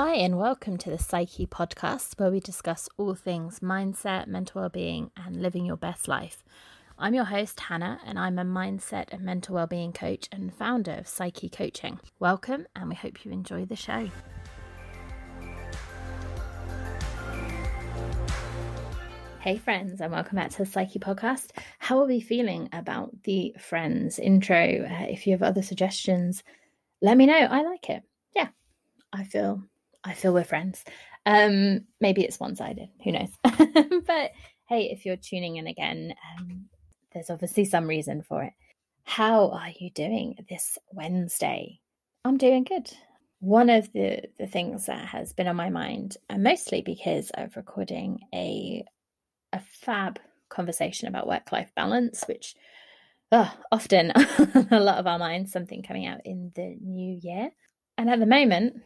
Hi, and welcome to the Psyche podcast, where we discuss all things mindset, mental well-being, and living your best life. I'm your host, Hannah, and I'm a mindset and mental well-being coach and founder of Psyche Coaching. Welcome, and we hope you enjoy the show. Hey, friends, and welcome back to the Psyche podcast. How are we feeling about the Friends intro? Uh, if you have other suggestions, let me know. I like it. Yeah, I feel I feel we're friends. Um, maybe it's one sided. Who knows? but hey, if you're tuning in again, um, there's obviously some reason for it. How are you doing this Wednesday? I'm doing good. One of the, the things that has been on my mind, and mostly because of recording a a fab conversation about work life balance, which oh, often a lot of our minds, something coming out in the new year. And at the moment,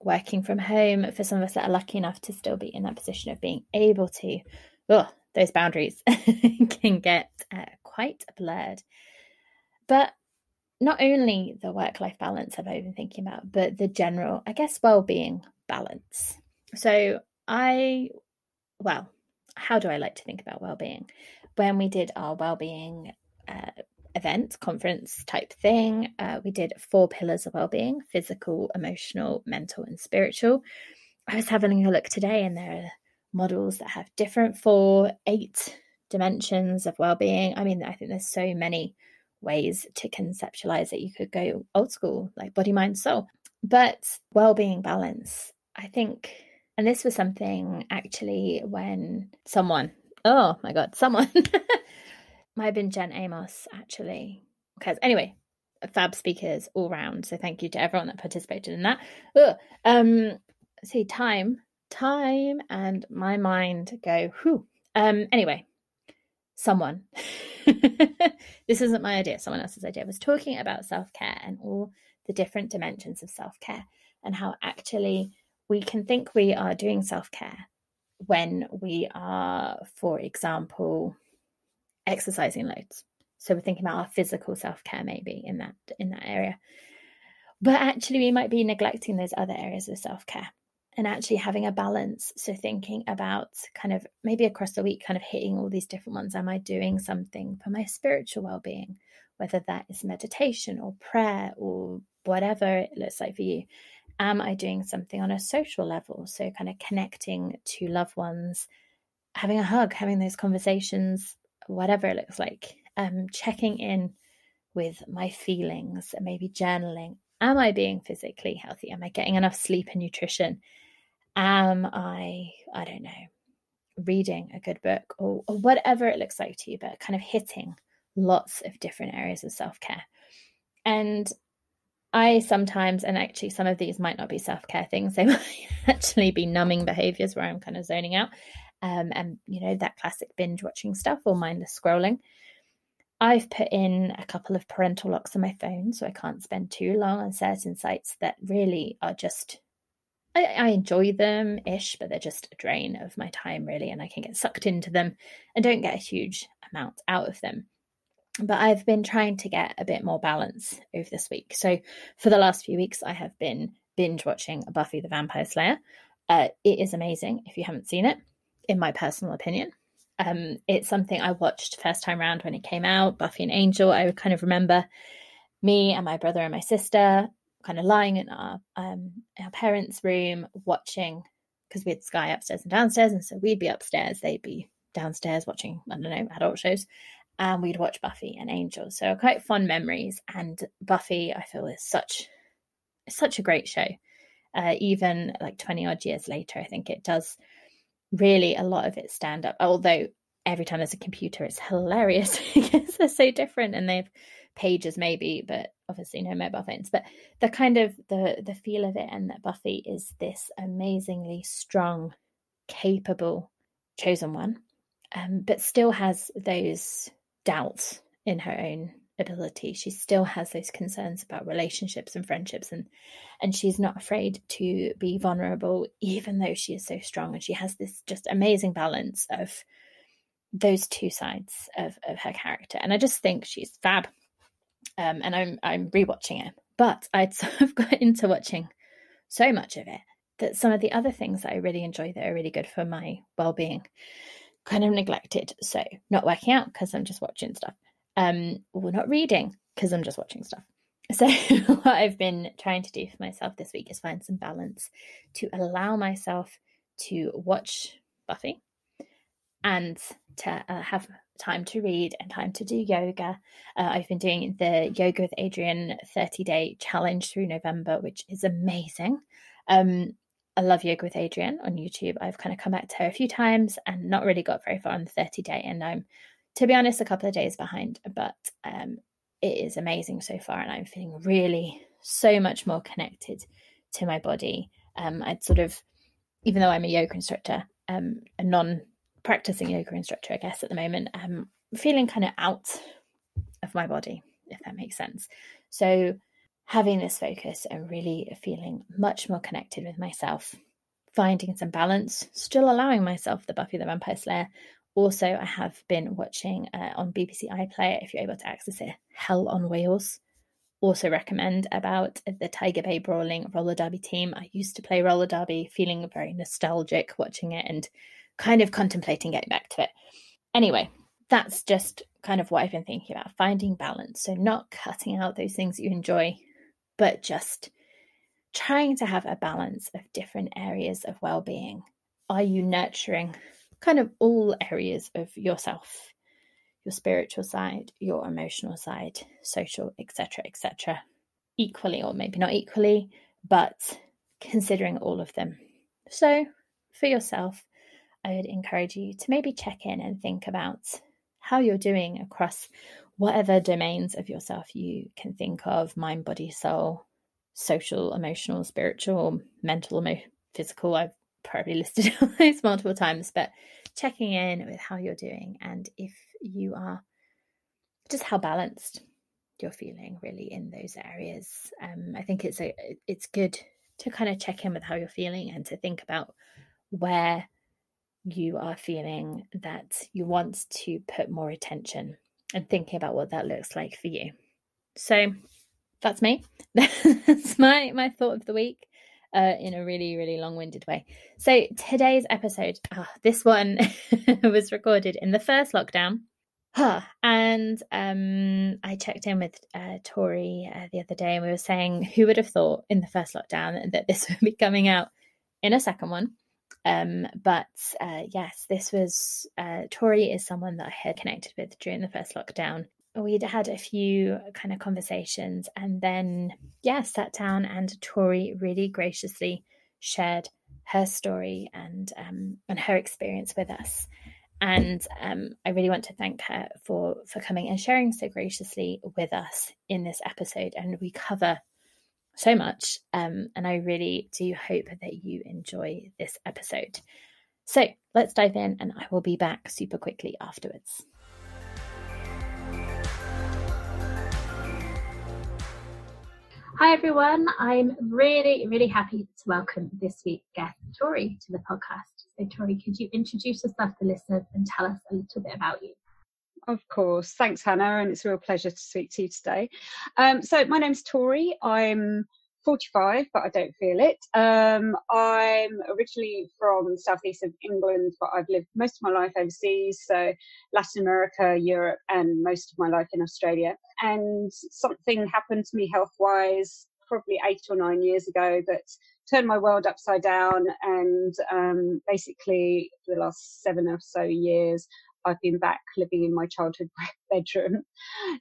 working from home, for some of us that are lucky enough to still be in that position of being able to, oh, those boundaries can get uh, quite blurred. But not only the work life balance have I been thinking about, but the general, I guess, well being balance. So I, well, how do I like to think about well-being? When we did our well-being uh, event, conference type thing, uh, we did four pillars of well-being: physical, emotional, mental, and spiritual. I was having a look today, and there are models that have different four, eight dimensions of well-being. I mean, I think there's so many ways to conceptualize it. You could go old school, like body, mind, soul. But well-being balance, I think and this was something actually when someone, oh my God, someone, might have been Jen Amos actually. Because anyway, fab speakers all round. So thank you to everyone that participated in that. Ugh. Um, see, time, time, and my mind go, whew. Um, anyway, someone, this isn't my idea, someone else's idea, was talking about self care and all the different dimensions of self care and how actually we can think we are doing self care when we are, for example, exercising loads. So we're thinking about our physical self care maybe in that in that area. But actually we might be neglecting those other areas of self care and actually having a balance. So thinking about kind of maybe across the week, kind of hitting all these different ones. Am I doing something for my spiritual well-being? Whether that is meditation or prayer or whatever it looks like for you am I doing something on a social level? So, kind of connecting to loved ones, having a hug, having those conversations, whatever it looks like, um, checking in with my feelings, maybe journaling. Am I being physically healthy? Am I getting enough sleep and nutrition? Am I, I don't know, reading a good book or, or whatever it looks like to you, but kind of hitting lots of different areas of self care. And I sometimes, and actually some of these might not be self care things, they might actually be numbing behaviors where I'm kind of zoning out. Um, and, you know, that classic binge watching stuff or mindless scrolling. I've put in a couple of parental locks on my phone so I can't spend too long on certain sites that really are just, I, I enjoy them ish, but they're just a drain of my time, really. And I can get sucked into them and don't get a huge amount out of them but I've been trying to get a bit more balance over this week. So for the last few weeks, I have been binge watching Buffy the Vampire Slayer. Uh, it is amazing if you haven't seen it, in my personal opinion. Um, it's something I watched first time around when it came out, Buffy and Angel. I kind of remember me and my brother and my sister kind of lying in our um, our parents' room watching because we had Sky upstairs and downstairs, and so we'd be upstairs, they'd be downstairs watching I don't know adult shows, and we'd watch Buffy and Angel. So quite fond memories. And Buffy, I feel, is such such a great show. Uh, even like twenty odd years later, I think it does really a lot of it stand up. Although every time there's a computer, it's hilarious because they're so different and they've pages maybe, but obviously no mobile phones. But the kind of the the feel of it and that Buffy is this amazingly strong, capable chosen one, um, but still has those doubts in her own ability. She still has those concerns about relationships and friendships and and she's not afraid to be vulnerable even though she is so strong and she has this just amazing balance of those two sides of, of her character. And I just think she's fab. Um, and I'm I'm rewatching it. But I'd sort of got into watching so much of it that some of the other things that I really enjoy that are really good for my well-being kind of neglected. So not working out because I'm just watching stuff, um, or not reading because I'm just watching stuff. So what I've been trying to do for myself this week is find some balance to allow myself to watch Buffy and to uh, have time to read and time to do yoga. Uh, I've been doing the Yoga with Adriene 30 day challenge through November, which is amazing. Um, I love Yoga with Adriene on YouTube. I've kind of come back to her a few times and not really got very far on the 30 day. And I'm, to be honest, a couple of days behind, but um, it is amazing so far. And I'm feeling really so much more connected to my body. Um, I'd sort of, even though I'm a yoga instructor, um, a non practicing yoga instructor, I guess, at the moment, I'm feeling kind of out of my body, if that makes sense. So, having this focus and really feeling much more connected with myself, finding some balance, still allowing myself the Buffy the Vampire Slayer. Also, I have been watching uh, on BBC iPlayer, if you're able to access it, Hell on Wheels. Also, recommend about the Tiger Bay Brawlers roller derby team. I used to play roller derby, feeling very nostalgic watching it and kind of contemplating getting back to it. Anyway, that's just kind of what I've been thinking about finding balance. So, not cutting out those things you enjoy, but just trying to have a balance of different areas of well being. Are you nurturing kind of all areas of yourself? Your spiritual side, your emotional side, social, etc., etc., equally, or maybe not equally, but considering all of them. So, for yourself, I would encourage you to maybe check in and think about how you're doing across whatever domains of yourself you can think of mind, body, soul, social, emotional, spiritual, mental, physical. I've probably listed those multiple times, but checking in with how you're doing and if you are just how balanced you're feeling really in those areas. Um, I think it's a it's good to kind of check in with how you're feeling and to think about where you are feeling that you want to put more attention and thinking about what that looks like for you. So that's me. that's my my thought of the week. Uh, in a really, really long winded way. So, today's episode, oh, this one was recorded in the first lockdown. and um, I checked in with uh, Tori uh, the other day and we were saying, who would have thought in the first lockdown that this would be coming out in a second one? Um, but uh, yes, this was uh, Tori is someone that I had connected with during the first lockdown. We'd had a few kind of conversations and then, yeah, sat down and Tori really graciously shared her story and um, and her experience with us. And um, I really want to thank her for for coming and sharing so graciously with us in this episode. And we cover so much. Um, and I really do hope that you enjoy this episode. So let's dive in, and I will be back super quickly afterwards. Hi everyone, I'm really, really happy to welcome this week's guest, Tori, to the podcast. So, Tori, could you introduce yourself to listeners and tell us a little bit about you? Of course. Thanks, Hannah, and it's a real pleasure to speak to you today. Um, so, my name's Tori. I'm 45, but I don't feel it. Um, I'm originally from southeast of England, but I've lived most of my life overseas, so Latin America, Europe, and most of my life in Australia. And something happened to me health wise probably eight or nine years ago that turned my world upside down. And um, basically, the last seven or so years, I've been back living in my childhood bedroom.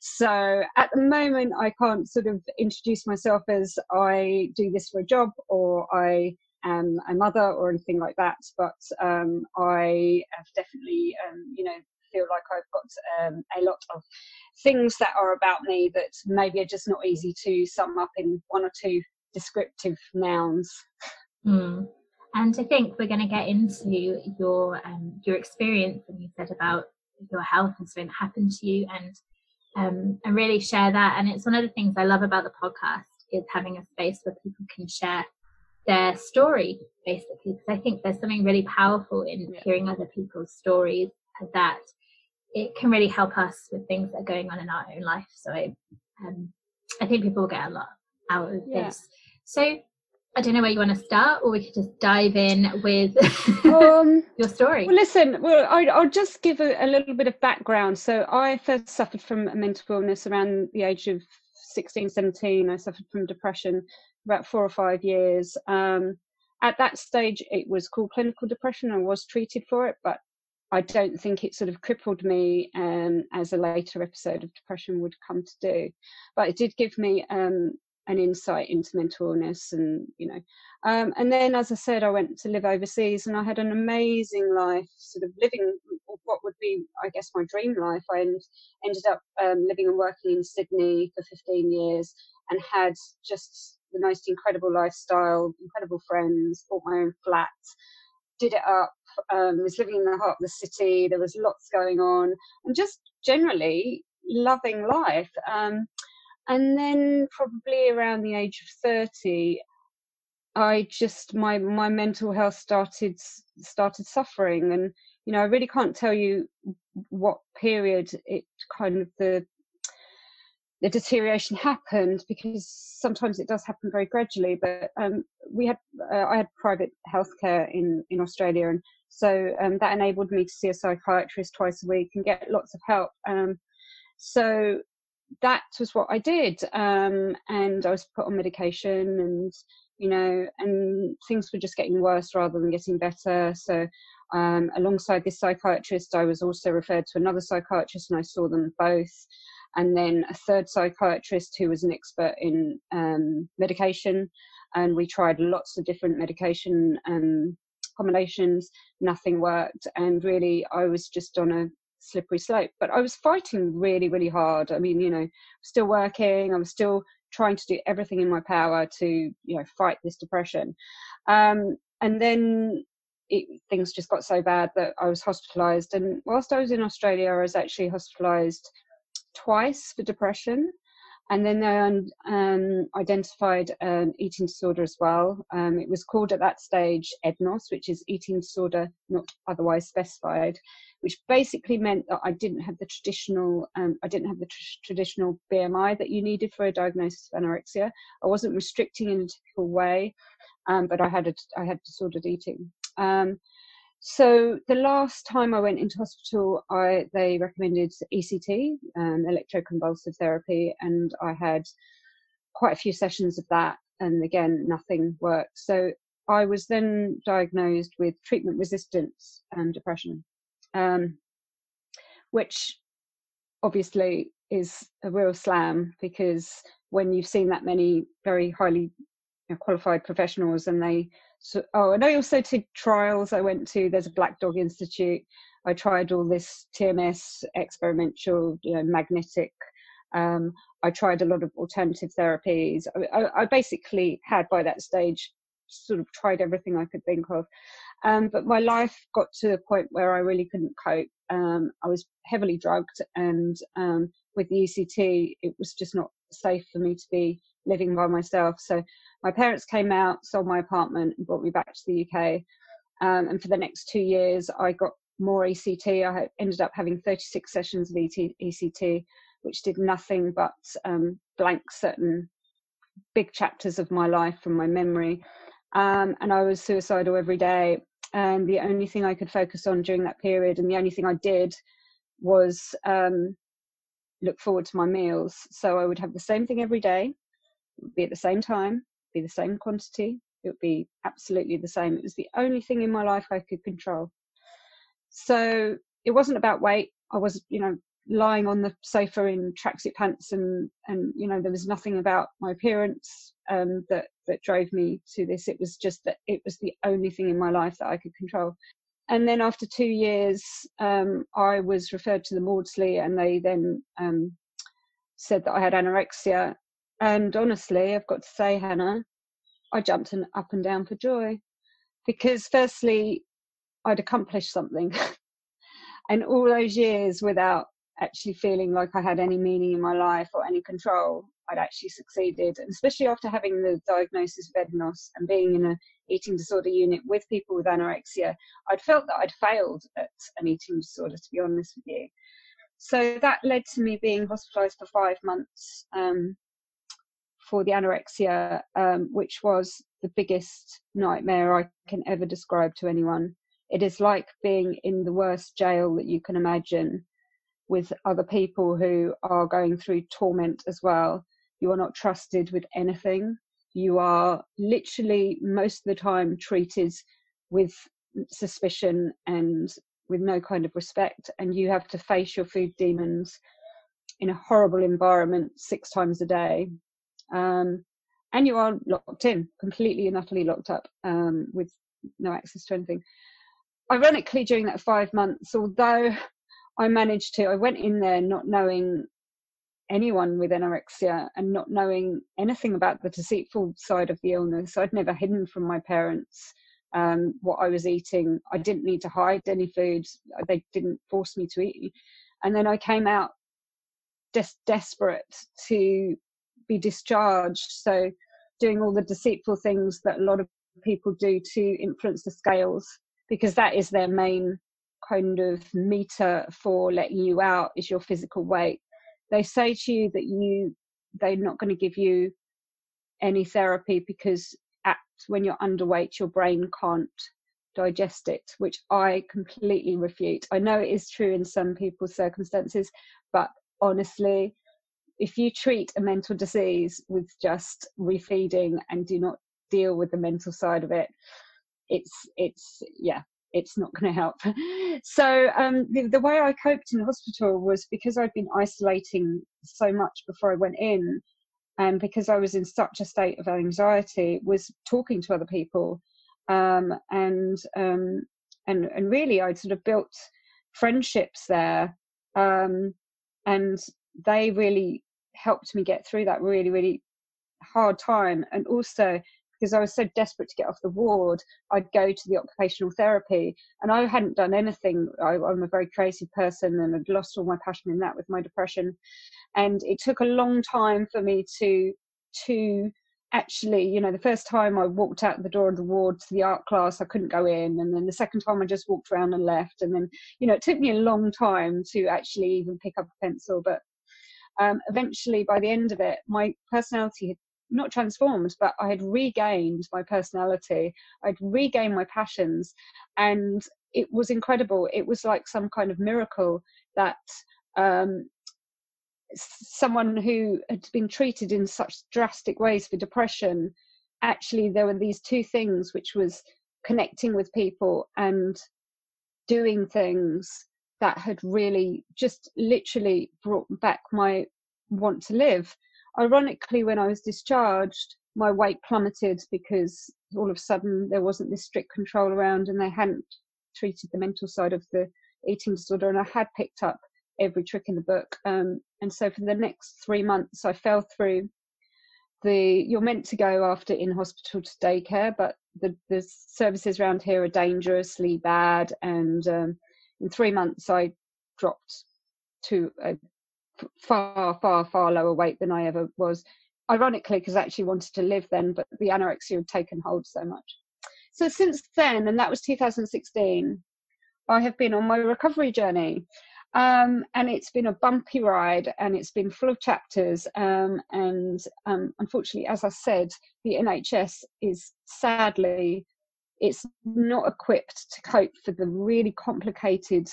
So at the moment, I can't sort of introduce myself as I do this for a job or I am a mother or anything like that. But um, I have definitely, um, you know, feel like I've got um, a lot of things that are about me that maybe are just not easy to sum up in one or two descriptive nouns. Mm. And I think we're going to get into your um, your experience, and you said about your health and something that happened to you, and um, and really share that. And it's one of the things I love about the podcast is having a space where people can share their story, basically, because I think there's something really powerful in yeah. hearing other people's stories that it can really help us with things that are going on in our own life. So I, um, I think people will get a lot out of yeah. this. So I don't know where you want to start, or we could just dive in with um, your story. Well, listen, well, I, will just give a, a, little bit of background. So, I first suffered from a mental illness around the age of 16, 17. I suffered from depression about four or five years. Um, at that stage, it was called clinical depression. I was treated for it, but I don't think it sort of crippled me um, as a later episode of depression would come to do. But it did give me um, an insight into mental illness and you know. Um, and then as i said i went to live overseas and i had an amazing life sort of living what would be i guess my dream life. I ended up um, living and working in sydney for 15 years and had just the most incredible lifestyle incredible friends bought my own flat did it up um, was living in the heart of the city. There was lots going on and just generally loving life. Um, and then probably around the age of 30 i just my my mental health started started suffering. And you know i really can't tell you what period it kind of the the deterioration happened because sometimes it does happen very gradually. But um, we had uh, i had private healthcare in in australia. And so um, that enabled me to see a psychiatrist twice a week and get lots of help. Um, so that was what I did. Um, and I was put on medication and, you know, and things were just getting worse rather than getting better. So, um, alongside this psychiatrist, I was also referred to another psychiatrist and I saw them both. And then a third psychiatrist who was an expert in um, medication. And we tried lots of different medication um, combinations. Nothing worked. And really, I was just on a slippery slope. But I was fighting really, really hard. I mean, you know, still working. I was still trying to do everything in my power to, you know, fight this depression. Um, and then it, things just got so bad that I was hospitalised. And whilst I was in Australia, I was actually hospitalised twice for depression and then they um, identified an eating disorder as well. Um, it was called at that stage EDNOS, which is eating disorder not otherwise specified, which basically meant that I didn't have the traditional, um, I didn't have the tr- traditional BMI that you needed for a diagnosis of anorexia. I wasn't restricting in a typical way, um, but I had a, I had disordered eating. So the last time I went into hospital, I they recommended ECT, um, electroconvulsive therapy, and I had quite a few sessions of that, and again nothing worked. So I was then diagnosed with treatment resistance and depression, um, which obviously is a real slam because when you've seen that many very highly qualified professionals and they so oh and i also took trials i went to there's a black dog institute. I tried all this tms experimental you know magnetic um, i tried a lot of alternative therapies. I, I, I, basically had by that stage sort of tried everything i could think of. Um, but my life got to a point where i really couldn't cope. Um, i was heavily drugged and um, with the ect it was just not safe for me to be living by myself so my parents came out, sold my apartment, and brought me back to the UK. Um, and for the next two years, I got more ECT. I ended up having 36 sessions of ECT, which did nothing but um, blank certain big chapters of my life from my memory. Um, and I was suicidal every day. And the only thing I could focus on during that period, and the only thing I did, was um, look forward to my meals. So I would have the same thing every day, be at the same time, be the same quantity. It would be absolutely the same. It was the only thing in my life I could control. So it wasn't about weight. I was, you know, lying on the sofa in tracksuit pants and and you know there was nothing about my appearance um, that that drove me to this it was just that it was the only thing in my life that i could control and then after two years um, i was referred to the maudsley and they then um, said that i had anorexia and honestly, I've got to say, Hannah, I jumped up and down for joy because, firstly, I'd accomplished something. and all those years without actually feeling like I had any meaning in my life or any control, I'd actually succeeded. And especially after having the diagnosis of EDNOS and being in an eating disorder unit with people with anorexia, I'd felt that I'd failed at an eating disorder, to be honest with you. So that led to me being hospitalized for five months. Um, for the anorexia, um, which was the biggest nightmare I can ever describe to anyone. It is like being in the worst jail that you can imagine with other people who are going through torment as well. You are not trusted with anything. You are literally most of the time treated with suspicion and with no kind of respect, and you have to face your food demons in a horrible environment six times a day. Um, and you are locked in, completely and utterly locked up um, with no access to anything. Ironically, during that five months, although I managed to, I went in there not knowing anyone with anorexia and not knowing anything about the deceitful side of the illness. I'd never hidden from my parents um, what I was eating. I didn't need to hide any food. They didn't force me to eat. And then I came out just desperate to be discharged. So doing all the deceitful things that a lot of people do to influence the scales, because that is their main kind of meter for letting you out is your physical weight. They say to you that you they're not going to give you any therapy because at when you're underweight your brain can't digest it, which I completely refute. I know it is true in some people's circumstances, but honestly, if you treat a mental disease with just refeeding and do not deal with the mental side of it, it's it's yeah, it's not going to help. So um, the, the way I coped in the hospital was because I'd been isolating so much before I went in, and because I was in such a state of anxiety, was talking to other people, um, and um, and and really I'd sort of built friendships there. Um, and they really helped me get through that really really hard time and also because I was so desperate to get off the ward, I'd go to the occupational therapy. And I hadn't done anything. I, am a very creative person and I'd lost all my passion in that with my depression. And it took a long time for me to to actually, you know, the first time I walked out the door of the ward to the art class, I couldn't go in. And then the second time I just walked around and left. And then, you know, it took me a long time to actually even pick up a pencil. But um, eventually, by the end of it, my personality had not transformed, but I had regained my personality. I'd regained my passions. And it was incredible. It was like some kind of miracle that um, someone who had been treated in such drastic ways for depression actually there were these two things which was connecting with people and doing things that had really just literally brought back my want to live ironically when i was discharged my weight plummeted because all of a sudden there wasn't this strict control around and they hadn't treated the mental side of the eating disorder and i had picked up every trick in the book. Um, and so for the next three months, I fell through the. You're meant to go after in hospital to daycare, but the the services around here are dangerously bad. And um, in three months, I dropped to a far, far, far lower weight than I ever was. Ironically, because I actually wanted to live then, but the anorexia had taken hold so much. So since then, and that was 2016, I have been on my recovery journey. Um, and it's been a bumpy ride and it's been full of chapters. Um, and um, unfortunately, as I said, the NHS is sadly it's not equipped to cope for the really complicated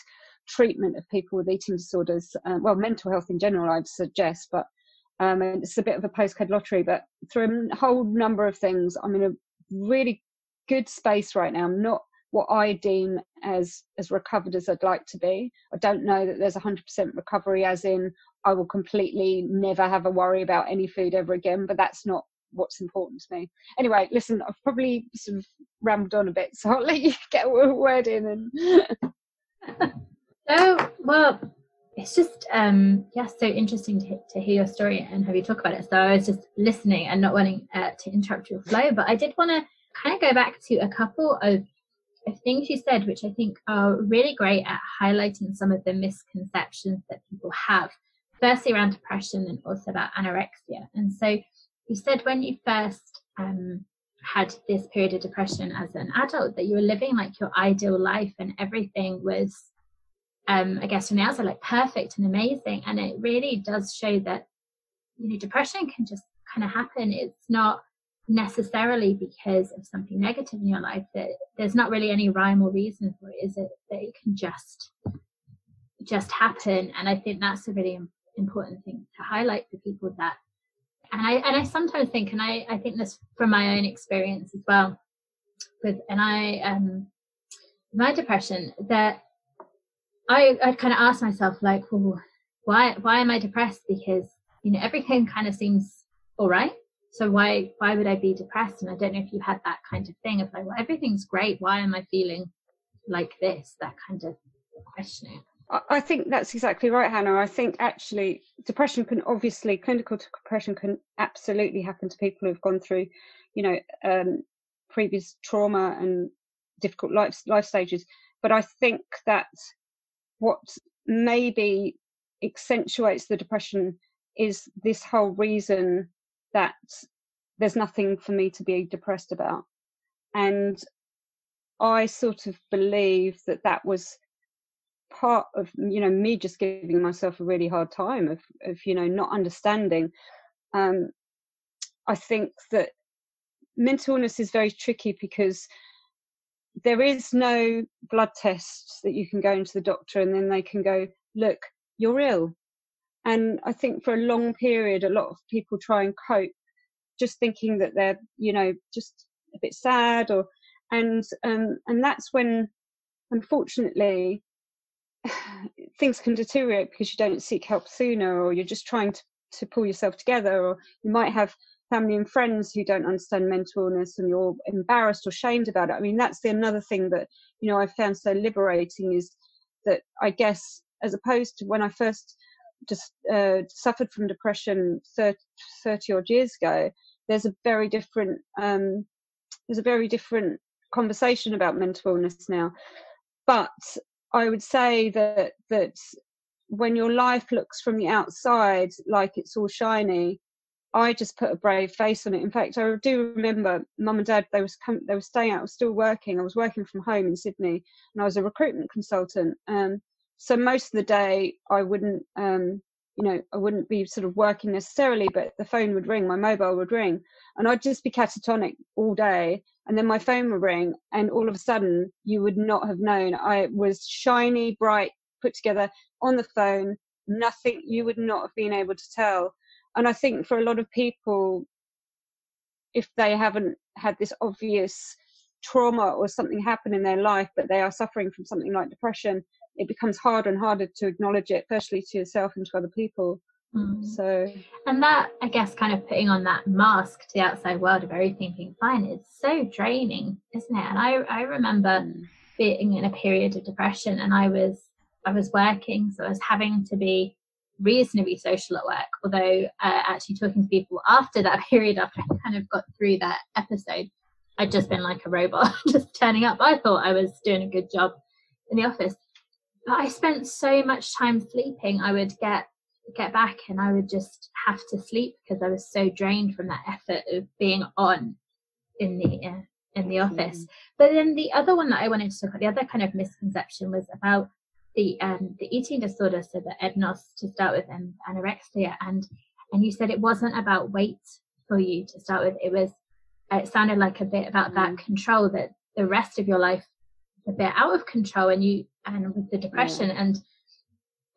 treatment of people with eating disorders. Uh, well, mental health in general, I'd suggest, but um, it's a bit of a postcode lottery. But through a whole number of things, I'm in a really good space right now. I'm not what I deem as as recovered as I'd like to be. I don't know that there's 100% recovery, as in I will completely never have a worry about any food ever again. But that's not what's important to me. Anyway, listen, I've probably sort of rambled on a bit, so I'll let you get a word in. And oh well, it's just um yeah, so interesting to to hear your story and have you talk about it. So I was just listening and not wanting uh, to interrupt your flow, but I did want to kind of go back to a couple of things you said, which I think are really great at highlighting some of the misconceptions that people have, firstly around depression and also about anorexia. And so you said when you first um, had this period of depression as an adult that you were living like your ideal life and everything was, um, I guess from the outside, like perfect and amazing. And it really does show that, you know, depression can just kind of happen. It's not necessarily because of something negative in your life that there's not really any rhyme or reason for it is it that it can just just happen and i think that's a really important thing to highlight for people that and i and i sometimes think and i i think this from my own experience as well with and i um my depression that i i kind of ask myself like well why why am i depressed? Because you know everything kind of seems all right. So why why would i be depressed? And i don't know if you had that kind of thing of like well everything's great. Why am i feeling like this? That kind of questioning I think that's exactly right, Hannah. I think actually depression can obviously clinical depression can absolutely happen to people who've gone through, you know, um, previous trauma and difficult life life stages. But I think that what maybe accentuates the depression is this whole reason that there's nothing for me to be depressed about. And I sort of believe that that was part of you know me just giving myself a really hard time of of you know not understanding um i think that mental illness is very tricky because there is no blood tests that you can go into the doctor and then they can go look you're ill. And i think for a long period a lot of people try and cope just thinking that they're you know just a bit sad or and um and that's when unfortunately things can deteriorate because you don't seek help sooner or you're just trying to, to pull yourself together or you might have family and friends who don't understand mental illness and you're embarrassed or shamed about it. I mean that's the another thing that you know i found so liberating is that i guess as opposed to when i first just uh, suffered from depression 30, 30 odd years ago there's a very different um, there's a very different conversation about mental illness now. But I would say that that when your life looks from the outside like it's all shiny, I just put a brave face on it. In fact, I do remember mum and dad they was they were staying out. I was still working. I was working from home in Sydney, and I was a recruitment consultant. Um, so most of the day I wouldn't, um, you know, I wouldn't be sort of working necessarily, but the phone would ring, my mobile would ring, and I'd just be catatonic all day and then my phone would ring and all of a sudden you would not have known. I was shiny bright put together on the phone nothing you would not have been able to tell and i think for a lot of people if they haven't had this obvious trauma or something happen in their life but they are suffering from something like depression it becomes harder and harder to acknowledge it firstly to yourself and to other people Mm. So, and that I guess kind of putting on that mask to the outside world of everything being fine is so draining, isn't it? And I I remember mm. being in a period of depression, and I was I was working, so I was having to be reasonably social at work. Although uh, actually talking to people after that period, after I kind of got through that episode, I'd just been like a robot, just turning up. I thought I was doing a good job in the office, I spent so much time sleeping. I would get get back and I would just have to sleep because I was so drained from that effort of being on in the uh, in the office. Mm. But then the other one that I wanted to talk about, the other kind of misconception was about the um, the eating disorder, so the EDNOS to start with and anorexia, and and you said it wasn't about weight for you to start with. It was it sounded like a bit about mm. that control that the rest of your life a bit out of control and you and with the depression yeah. and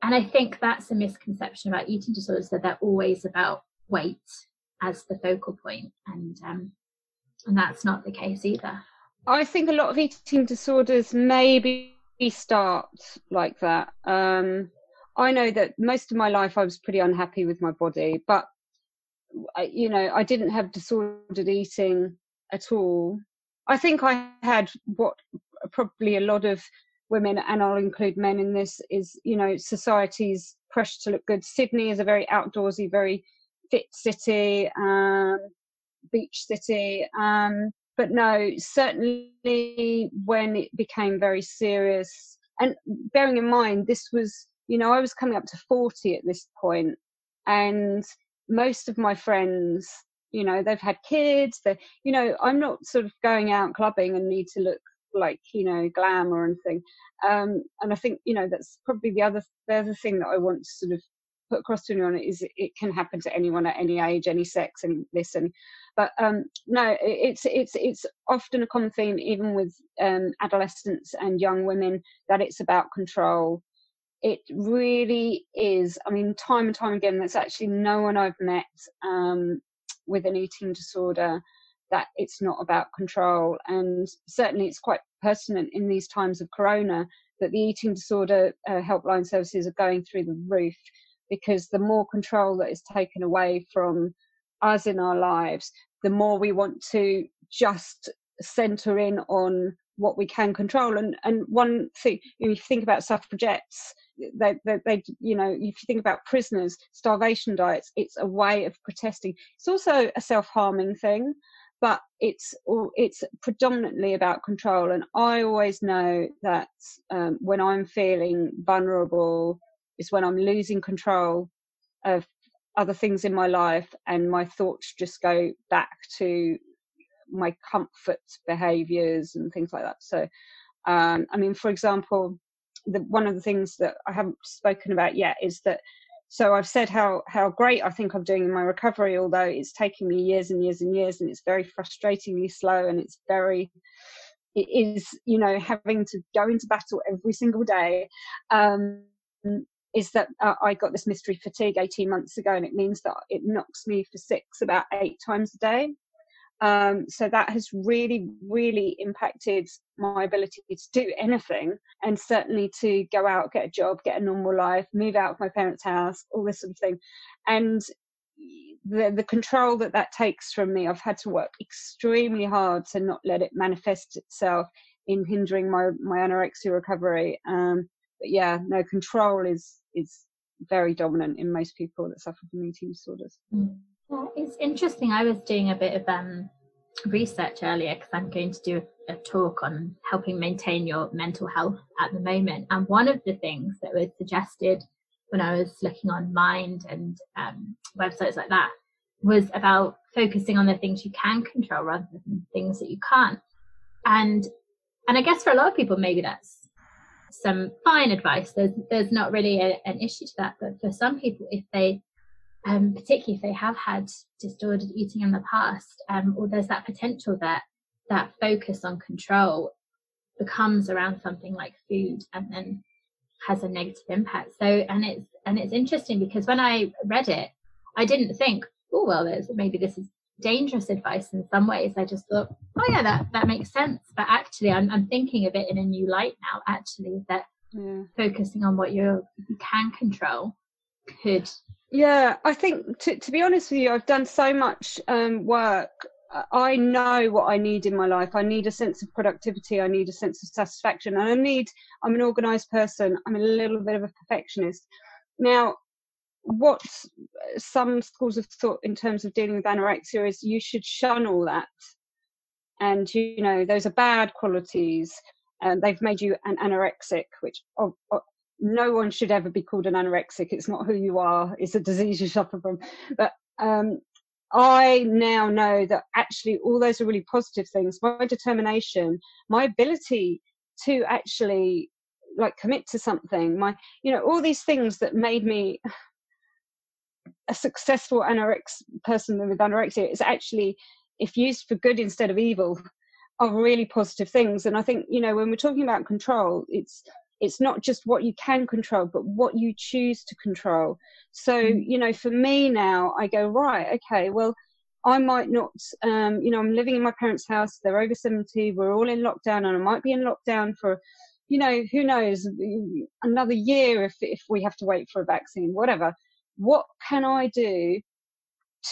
and I think that's a misconception about eating disorders that they're always about weight as the focal point, and um, and that's not the case either. I think a lot of eating disorders maybe start like that. Um, I know that most of my life I was pretty unhappy with my body, but you know I didn't have disordered eating at all. I think I had what probably a lot of women and I'll include men in this is you know society's pressure to look good. Sydney is a very outdoorsy, very fit city, um, beach city. Um, but no, certainly when it became very serious, and bearing in mind this was you know I was coming up to forty at this point, and most of my friends you know they've had kids they you know i'm not sort of going out clubbing and need to look like you know glam or anything um, and i think you know that's probably the other the other thing that i want to sort of put across to anyone is it can happen to anyone at any age, any sex, and this and But um, no, it's it's it's often a common theme, even with um, adolescents and young women, that it's about control. It really is. I mean, time and time again, there's actually no one I've met um, with an eating disorder that it's not about control. And certainly, it's quite pertinent in these times of Corona that the eating disorder uh, helpline services are going through the roof because the more control that is taken away from us in our lives, the more we want to just center in on what we can control. And and one thing, if you think about suffragettes, they, they, they, you know, if you think about prisoners, starvation diets, it's a way of protesting. It's also a self-harming thing but it's it's predominantly about control and i always know that um, when i'm feeling vulnerable is when i'm losing control of other things in my life and my thoughts just go back to my comfort behaviors and things like that. So um, i mean for example the, one of the things that i haven't spoken about yet is that so I've said how how great I think I'm doing in my recovery, although it's taking me years and years and years, and it's very frustratingly slow, and it's very it is you know having to go into battle every single day. Um, is that uh, I got this mystery fatigue 18 months ago, and it means that it knocks me for six about eight times a day. Um, so that has really, really impacted my ability to do anything and certainly to go out, get a job, get a normal life, move out of my parents' house, all this sort of thing. And the, the control that that takes from me, I've had to work extremely hard to not let it manifest itself in hindering my, my anorexia recovery. Um, but yeah, no, control is, is very dominant in most people that suffer from eating disorders. Mm. Well, it's interesting. I was doing a bit of um, research earlier because I'm going to do a talk on helping maintain your mental health at the moment. And one of the things that was suggested when I was looking on Mind and um, websites like that was about focusing on the things you can control rather than things that you can't. And and I guess for a lot of people, maybe that's some fine advice. There's there's not really a, an issue to that, but for some people, if they um, particularly if they have had disordered eating in the past, um, or there's that potential that that focus on control becomes around something like food and then has a negative impact. So, and it's and it's interesting because when I read it, I didn't think, oh well, there's maybe this is dangerous advice in some ways. I just thought, oh yeah, that that makes sense. But actually, I'm I'm thinking of it in a new light now. Actually, that yeah. focusing on what you you can control could yeah, I think to, to be honest with you, I've done so much um, work. I know what I need in my life. I need a sense of productivity. I need a sense of satisfaction. And I need, I'm an organized person. I'm a little bit of a perfectionist. Now, what some schools have thought in terms of dealing with anorexia is you should shun all that. And, you know, those are bad qualities. And they've made you an anorexic, which no one should ever be called an anorexic. It's not who you are. It's a disease you suffer from. But um, I now know that actually all those are really positive things. My determination, my ability to actually like commit to something, my you know all these things that made me a successful anorex person with anorexia is actually if used for good instead of evil are really positive things and i think you know when we're talking about control it's it's not just what you can control but what you choose to control. So mm. you know for me now i go right okay well i might not um, you know i'm living in my parents house they're over 70 we're all in lockdown and i might be in lockdown for you know who knows another year if if we have to wait for a vaccine whatever. What can i do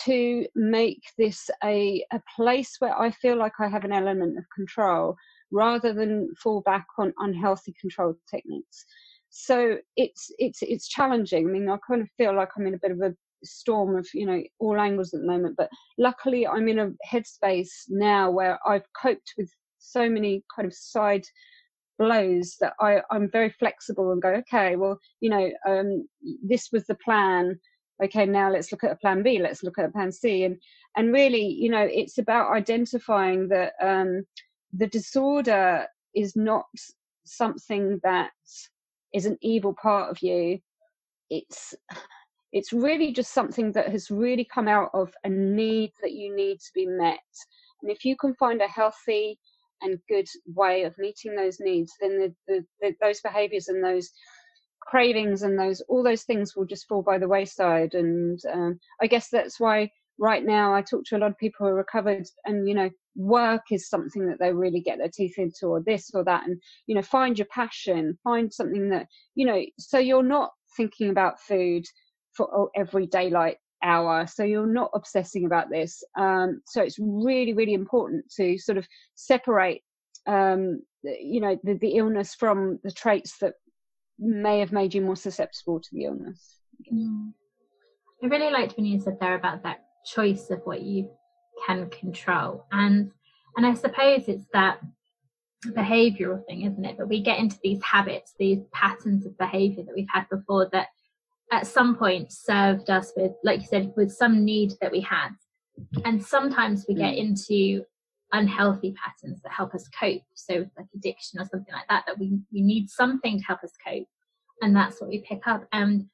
to make this a a place where i feel like i have an element of control rather than fall back on unhealthy control techniques. So it's it's it's challenging. I mean, I kind of feel like I'm in a bit of a storm of you know all angles at the moment, but luckily I'm in a headspace now where I've coped with so many kind of side blows that I, I'm very flexible and go, okay, well, you know, um, this was the plan. Okay, now let's look at a plan B. Let's look at a plan C. And and really, you know, it's about identifying that um, the disorder is not something that is an evil part of you it's it's really just something that has really come out of a need that you need to be met. And if you can find a healthy and good way of meeting those needs, then the, the, the, those behaviors and those cravings and those all those things will just fall by the wayside. And um, I guess that's why right now I talk to a lot of people who are recovered and, you know, work is something that they really get their teeth into or this or that. And, you know, find your passion, find something that, you know, so you're not thinking about food for every daylight hour. So you're not obsessing about this. Um, so it's really, really important to sort of separate, um, you know, the, the illness from the traits that may have made you more susceptible to the illness. Mm. I really liked when you said there about that choice of what you can control. And and I suppose it's that behavioral thing, isn't it? That we get into these habits, these patterns of behavior that we've had before that at some point served us with, like you said, with some need that we had. And sometimes we get mm. into unhealthy patterns that help us cope. So like addiction or something like that, that we, we need something to help us cope. And that's what we pick up. And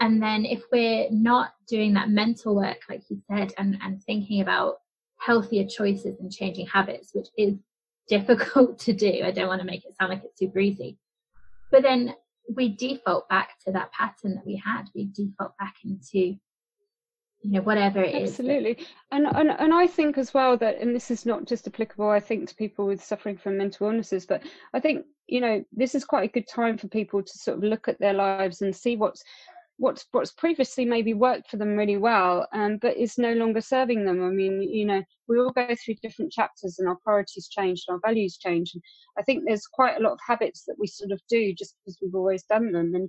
and then if we're not doing that mental work, like you said, and, and thinking about healthier choices and changing habits, which is difficult to do. I don't want to make it sound like it's super easy. But then we default back to that pattern that we had. We default back into you know whatever it absolutely. is. and and and i think as well that and this is not just applicable i think to people with suffering from mental illnesses but i think you know this is quite a good time for people to sort of look at their lives and see what's what's what's previously maybe worked for them really well, um, but is no longer serving them. I mean, you know, we all go through different chapters, and our priorities change, and our values change. And I think there's quite a lot of habits that we sort of do just because we've always done them. And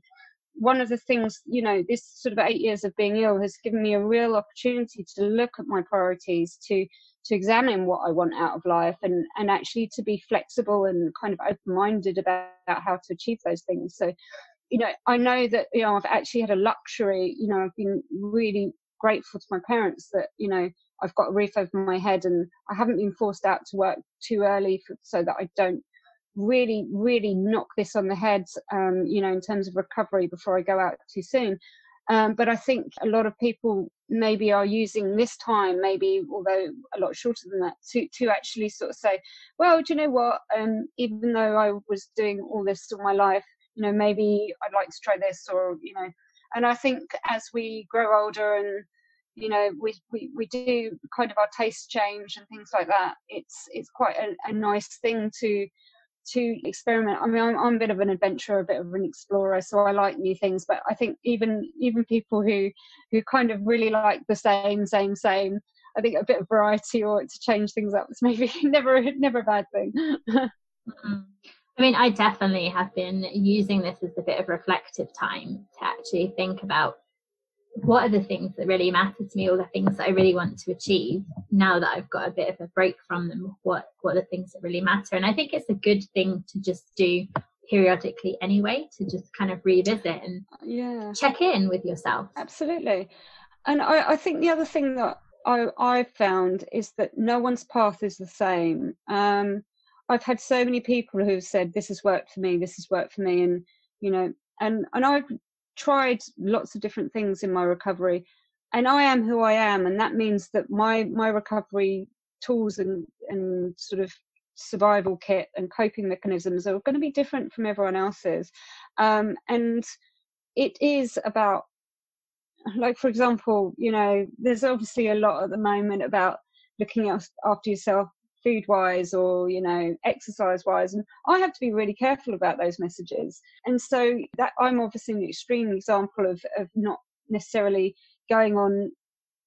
one of the things, you know, this sort of eight years of being ill has given me a real opportunity to look at my priorities, to to examine what I want out of life, and and actually to be flexible and kind of open minded about how to achieve those things. So you know, I know that, you know, I've actually had a luxury, you know, I've been really grateful to my parents that, you know, I've got a roof over my head and I haven't been forced out to work too early for, so that I don't really, really knock this on the head, um, you know, in terms of recovery before I go out too soon. Um, but I think a lot of people maybe are using this time, maybe although a lot shorter than that, to to actually sort of say, well, do you know what? Um, even though I was doing all this all my life, you know maybe i'd like to try this or you know and i think as we grow older and you know we, we we do kind of our taste change and things like that it's it's quite a, a nice thing to to experiment i mean I'm, I'm, a bit of an adventurer a bit of an explorer so i like new things but i think even even people who who kind of really like the same same same i think a bit of variety or to change things up is maybe never never a bad thing mm-hmm. I mean, I definitely have been using this as a bit of reflective time to actually think about what are the things that really matter to me, or the things that I really want to achieve. Now that I've got a bit of a break from them, what what are the things that really matter? And I think it's a good thing to just do periodically anyway, to just kind of revisit and yeah check in with yourself. Absolutely, and I, I think the other thing that I I've found is that no one's path is the same. Um, I've had so many people who've said this has worked for me, this has worked for me, and you know, and and I've tried lots of different things in my recovery, and I am who I am, and that means that my my recovery tools and and sort of survival kit and coping mechanisms are going to be different from everyone else's, um, and it is about like for example you know there's obviously a lot at the moment about looking after yourself food wise or you know exercise wise and i have to be really careful about those messages. And so that i'm obviously an extreme example of, of not necessarily going on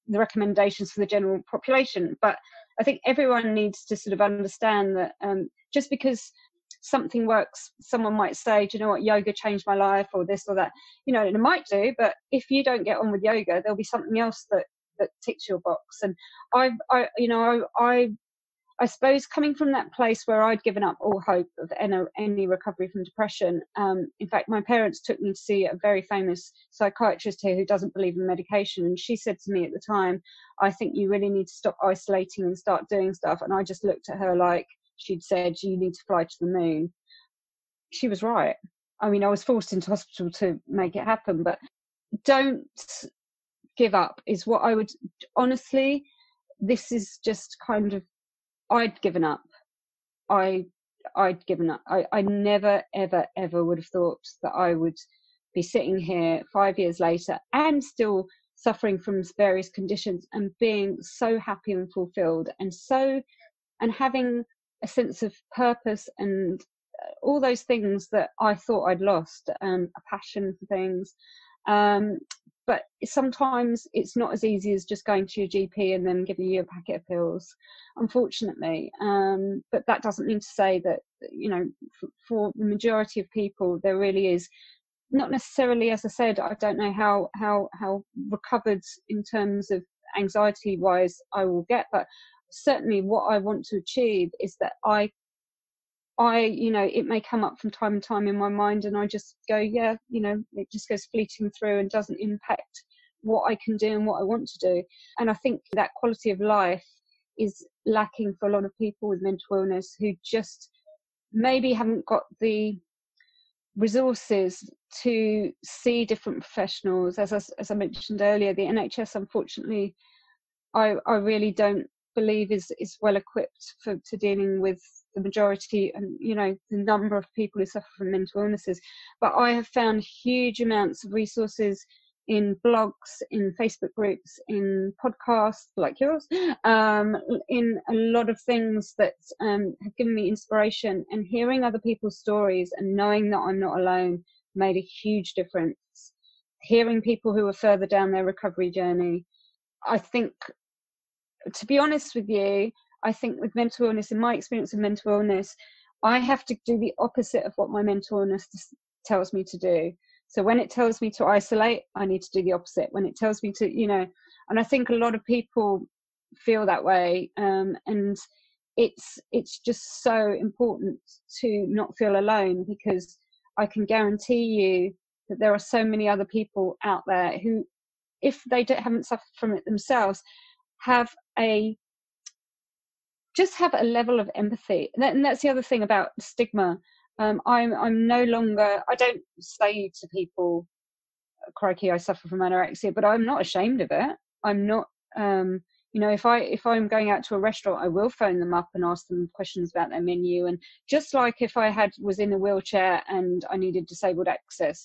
the recommendations for the general population but i think everyone needs to sort of understand that um, just because something works someone might say do you know what? Yoga changed my life or this or that. You know and it might do but if you don't get on with yoga there'll be something else that that ticks your box. And i've i you know i, I I suppose coming from that place where I'd given up all hope of any, recovery from depression, um, in fact, my parents took me to see a very famous psychiatrist here who doesn't believe in medication. And she said to me at the time, I think you really need to stop isolating and start doing stuff. And I just looked at her like she'd said, You need to fly to the moon. She was right. I mean, I was forced into hospital to make it happen, but don't give up is what I would honestly. This is just kind of I'd given up. I I'd given up. I, I never ever ever would have thought that I would be sitting here five years later and still suffering from various conditions and being so happy and fulfilled and so and having a sense of purpose and uh, all those things that I thought I'd lost, um, a passion for things. Um, but sometimes it's not as easy as just going to your GP and then giving you a packet of pills, unfortunately. Um, but that doesn't mean to say that, you know, for, for the majority of people, there really is not necessarily, as I said, I don't know how how how recovered in terms of anxiety wise I will get, but certainly what I want to achieve is that I I, you know, it may come up from time to time in my mind, and I just go, yeah, you know, it just goes fleeting through and doesn't impact what I can do and what I want to do. And I think that quality of life is lacking for a lot of people with mental illness who just maybe haven't got the resources to see different professionals. As I, as I mentioned earlier, the NHS, unfortunately, I, I really don't believe is is well equipped for to dealing with the majority and you know the number of people who suffer from mental illnesses. But i have found huge amounts of resources in blogs in facebook groups in podcasts like yours um, in a lot of things that um, have given me inspiration. And hearing other people's stories and knowing that i'm not alone made a huge difference. Hearing people who are further down their recovery journey i think to be honest with you, I think with mental illness, in my experience of mental illness, I have to do the opposite of what my mental illness tells me to do. So when it tells me to isolate, I need to do the opposite. When it tells me to, you know, and I think a lot of people feel that way, um, and it's it's just so important to not feel alone because I can guarantee you that there are so many other people out there who, if they haven't suffered from it themselves, have a just have a level of empathy. And that's the other thing about stigma. Um, i'm i'm no longer i don't say to people crikey i suffer from anorexia but i'm not ashamed of it. I'm not um, you know if i if i'm going out to a restaurant i will phone them up and ask them questions about their menu. And just like if i had was in a wheelchair and i needed disabled access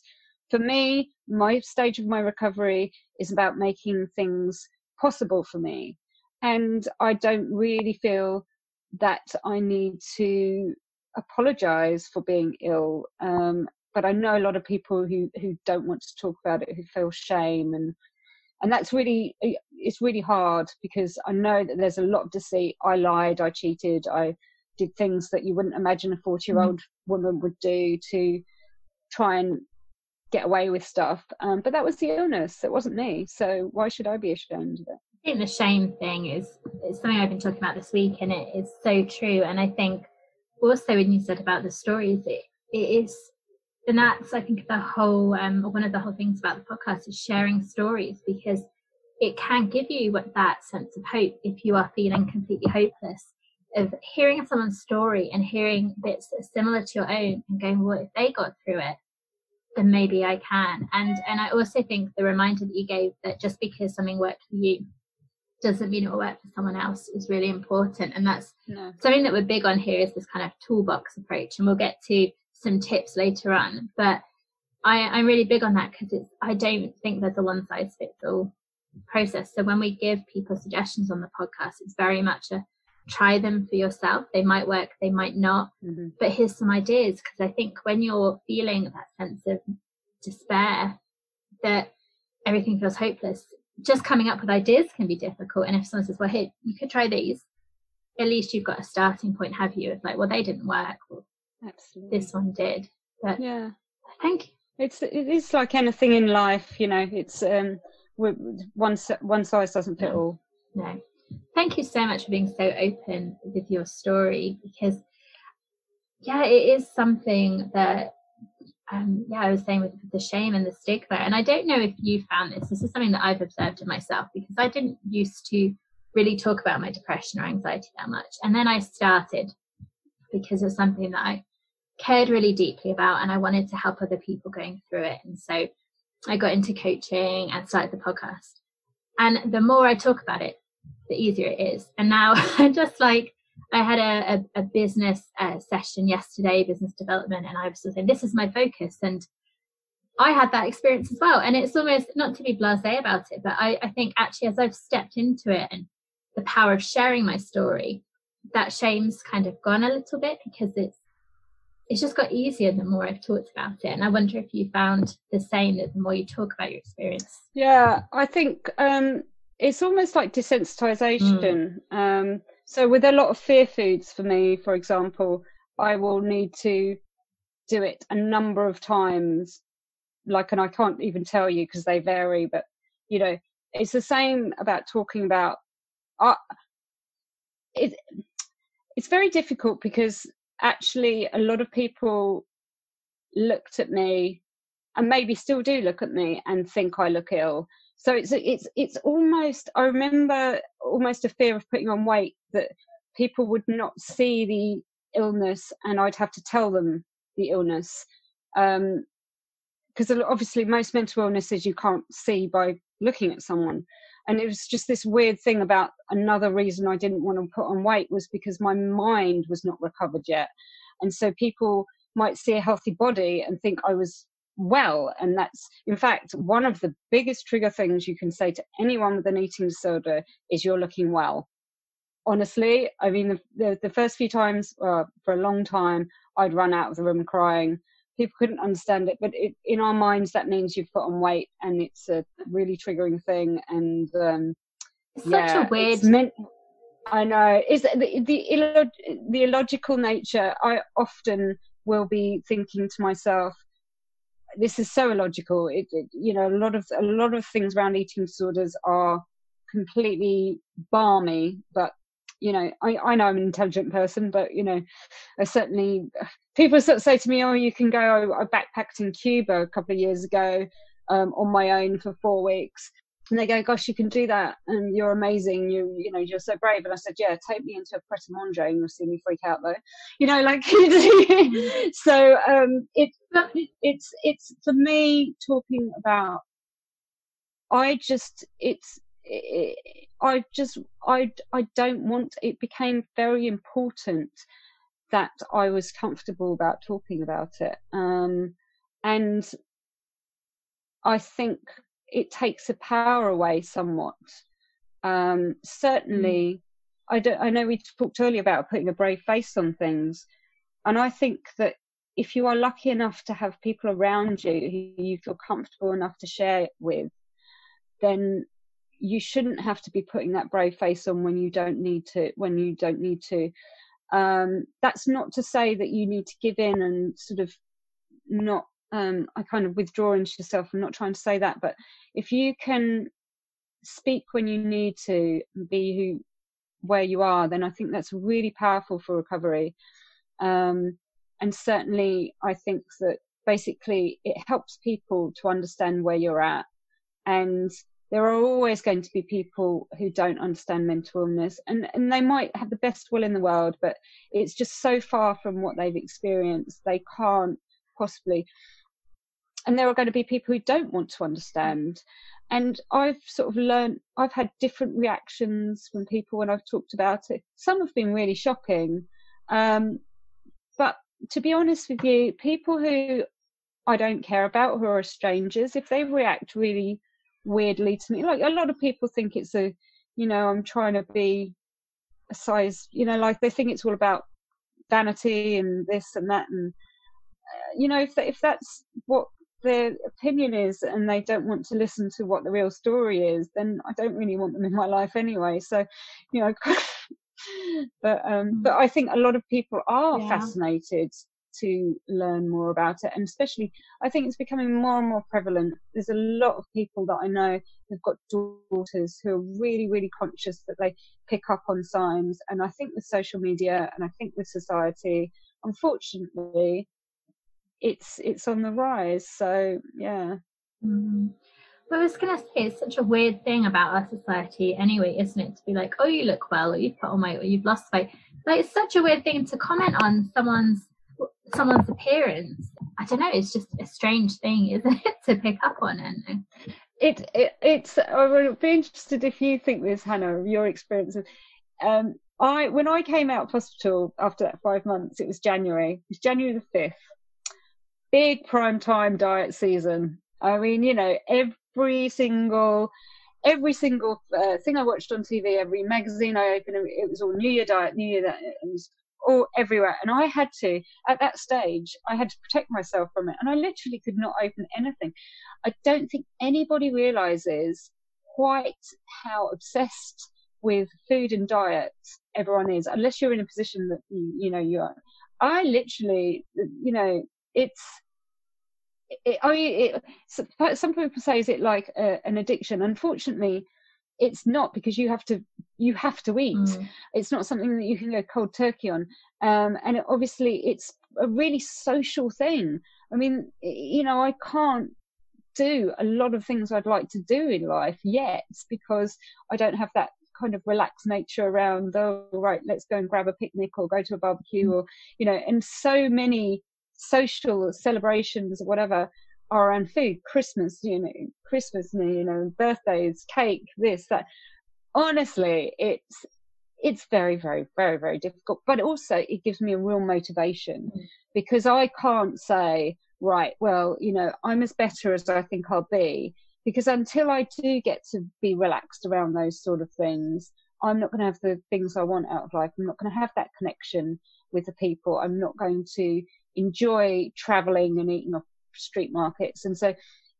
for me my stage of my recovery is about making things possible for me. And I don't really feel that I need to apologize for being ill. Um, but I know a lot of people who, who don't want to talk about it, who feel shame and and that's really it's really hard because I know that there's a lot of deceit. I lied, I cheated, I did things that you wouldn't imagine a 40 year old mm. woman would do to try and get away with stuff. Um, but that was the illness. It wasn't me. So why should I be ashamed of it? I think the shame thing is, is something I've been talking about this week, and it is so true. And I think also when you said about the stories, it, it is, and that's I think the whole um, one of the whole things about the podcast is sharing stories because it can give you what that sense of hope if you are feeling completely hopeless of hearing someone's story and hearing bits similar to your own and going, well, if they got through it, then maybe I can. And and I also think the reminder that you gave that just because something worked for you doesn't mean it will work for someone else is really important. And that's no. something that we're big on here is this kind of toolbox approach. And we'll get to some tips later on. But I, I'm really big on that because it's I don't think there's a one size fits all process. So when we give people suggestions on the podcast, it's very much a try them for yourself. They might work, they might not. Mm-hmm. But here's some ideas because I think when you're feeling that sense of despair, that everything feels hopeless, just coming up with ideas can be difficult. And if someone says, well, hey, you could try these, at least you've got a starting point, have you? It's like, well, they didn't work. Well, Absolutely. This one did. But yeah. Thank you. It's it is like anything in life, you know. It's um, one one size doesn't fit no. all. No, thank you so much for being so open with your story because yeah it is something that um, yeah i was saying with the shame and the stigma. And i don't know if you found this. This is something that i've observed in myself because i didn't used to really talk about my depression or anxiety that much. And then i started because it's something that i cared really deeply about and i wanted to help other people going through it. And so i got into coaching and started the podcast. And the more I talk about it, the easier it is. And now I'm just like, I had a, a, a business uh, session yesterday, business development, and I was saying, this is my focus. And I had that experience as well. And it's almost not to be blase about it, but I, I think actually as I've stepped into it and the power of sharing my story, that shame's kind of gone a little bit because it's it's just got easier the more I've talked about it. And I wonder if you found the same that the more you talk about your experience. Yeah, I think um, it's almost like desensitization. Mm. Um, so with a lot of fear foods for me, for example, I will need to do it a number of times. Like, and I can't even tell you because they vary, but you know, it's the same about talking about. Uh, it, it's very difficult because actually a lot of people looked at me and maybe still do look at me and think I look ill. So it's it's it's almost I remember almost a fear of putting on weight that people would not see the illness and I'd have to tell them the illness. Um, because obviously most mental illnesses you can't see by looking at someone and it was just this weird thing about another reason I didn't want to put on weight was because my mind was not recovered yet. And so people might see a healthy body and think I was well. And that's, in fact, one of the biggest trigger things you can say to anyone with an eating disorder is you're looking well. Honestly, I mean, the, the, the first few times uh, for a long time, I'd run out of the room crying people couldn't understand it but it, in our minds that means you've put on weight and it's a really triggering thing and um it's yeah, such a weird meant, i know is the, the the illogical nature i often will be thinking to myself this is so illogical it, it, you know a lot of a lot of things around eating disorders are completely balmy but you know I, I know i'm an intelligent person but you know i certainly people sort of say to me, "Oh, you can go." I backpacked in Cuba a couple of years ago um, on my own for four weeks, and they go, "Gosh, you can do that, and you're amazing. You, you know, you're so brave." And I said, "Yeah, take me into a Pret a Manger, and you'll see me freak out, though." You know, like so. Um, it, it's it's for me talking about. I just it's. It, I just I I don't want. It became very important that I was comfortable about talking about it. Um, and I think it takes the power away somewhat. Um, certainly, mm. I, don't, I know we talked earlier about putting a brave face on things. And I think that if you are lucky enough to have people around you who you feel comfortable enough to share it with, then you shouldn't have to be putting that brave face on when you don't need to when you don't need to um, that's not to say that you need to give in and sort of not um, I kind of withdraw into yourself. I'm not trying to say that, but if you can speak when you need to, be who where you are, then I think that's really powerful for recovery. Um, and certainly, I think that basically it helps people to understand where you're at and there are always going to be people who don't understand mental illness and, and they might have the best will in the world but it's just so far from what they've experienced they can't possibly and there are going to be people who don't want to understand and i've sort of learned i've had different reactions from people when i've talked about it some have been really shocking um, but to be honest with you people who i don't care about who are strangers if they react really weirdly to me. Like a lot of people think it's a, you know, I'm trying to be a size, you know, like they think it's all about vanity and this and that, and uh, you know, if if that's what their opinion is and they don't want to listen to what the real story is, then I don't really want them in my life anyway. So, you know. but um but I think a lot of people are yeah. fascinated to learn more about it. And especially, I think it's becoming more and more prevalent. There's a lot of people that I know who've got daughters who are really, really conscious that they pick up on signs. And I think with social media and I think with society, unfortunately, it's it's on the rise. So yeah. Mm-hmm. Well, I was going to say, it's such a weird thing about our society anyway, isn't it? To be like, oh, you look well, or you've put on weight, or you've lost weight. Like, it's such a weird thing to comment on someone's someone's appearance i don't know it's just a strange thing isn't it to pick up on and it, it it's I would be interested if you think this, Hannah, your experience of um I when I came out of hospital after that five months, it was January. It was January the fifth. Big prime time diet season. I mean, you know, every single every single uh, thing I watched on TV, every magazine I opened, it was all New Year diet, New Year that, it was all everywhere. And I had to, at that stage, I had to protect myself from it. And I literally could not open anything. I don't think anybody realizes quite how obsessed with food and diet everyone is, unless you're in a position that you, you know you are. I literally, you know, it's it, I mean, it, some people say is it like a, an addiction? Unfortunately, it's not because you have to you have to eat. Mm. It's not something that you can go cold turkey on. Um, and it, obviously, it's a really social thing. I mean, you know, I can't do a lot of things I'd like to do in life yet because I don't have that kind of relaxed nature around oh right let's go and grab a picnic or go to a barbecue mm. or you know and so many social celebrations or whatever are around food. Christmas, you know, Christmas, you know, birthdays, cake, this, that. Honestly, it's it's very, very, very, very difficult. But also, it gives me a real motivation mm. because I can't say, right, well, you know, I'm as better as I think I'll be. Because until I do get to be relaxed around those sort of things, I'm not going to have the things I want out of life. I'm not going to have that connection with the people. I'm not going to enjoy traveling and eating off street markets. And so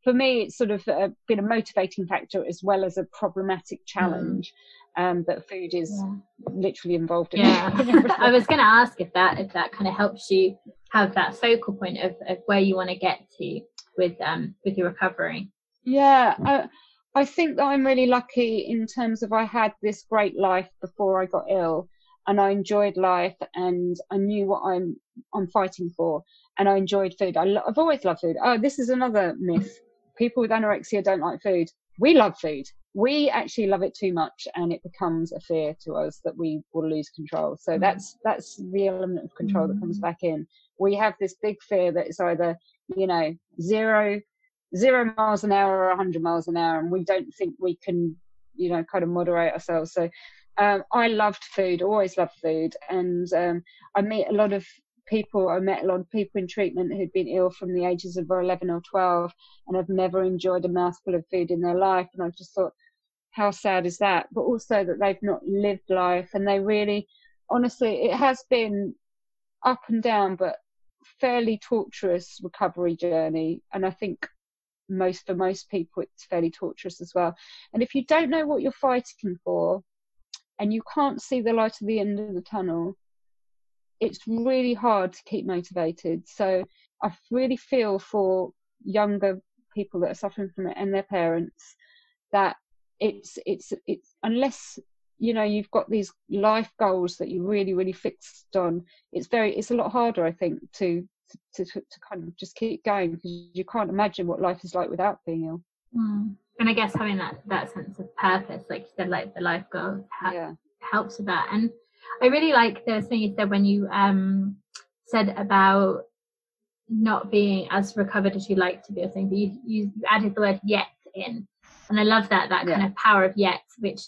for me, it's sort of uh, been a motivating factor as well as a problematic challenge. Mm. Um, that food is yeah. literally involved in. Yeah, I was going to ask if that if that kind of helps you have that focal point of, of where you want to get to with um with your recovery. Yeah, I, I think that I'm really lucky in terms of I had this great life before I got ill, and I enjoyed life and I knew what I'm I'm fighting for and I enjoyed food. I I've always loved food. Oh, this is another myth. People with anorexia don't like food. We love food. We actually love it too much and it becomes a fear to us that we will lose control. So mm. that's that's the element of control mm. that comes mm. back in. We have this big fear that it's either, you know, zero zero miles an hour or 100 miles an hour and we don't think we can you know kind of moderate ourselves so um, I loved food, always loved food, and um, I meet a lot of people. I met a lot of people in treatment who'd been ill from the ages of 11 or 12 and have never enjoyed a mouthful of food in their life. And I just thought, how sad is that? But also that they've not lived life, and they really, honestly, it has been up and down, but fairly torturous recovery journey. And I think most for most people it's fairly torturous as well. And if you don't know what you're fighting for, and you can't see the light at the end of the tunnel, it's really hard to keep motivated. So I really feel for younger people that are suffering from it and their parents that it's it's it's unless you know you've got these life goals that you're really really fixed on it's very it's a lot harder i think to to to, to kind of just keep going because you can't imagine what life is like without being ill mm and I guess having that that sense of purpose, like you said, like the life goal, ha- yeah. helps with that. And I really like the thing you said when you um said about not being as recovered as you like to be, or something. But you you added the word yet in, and I love that that yeah. kind of power of yet, which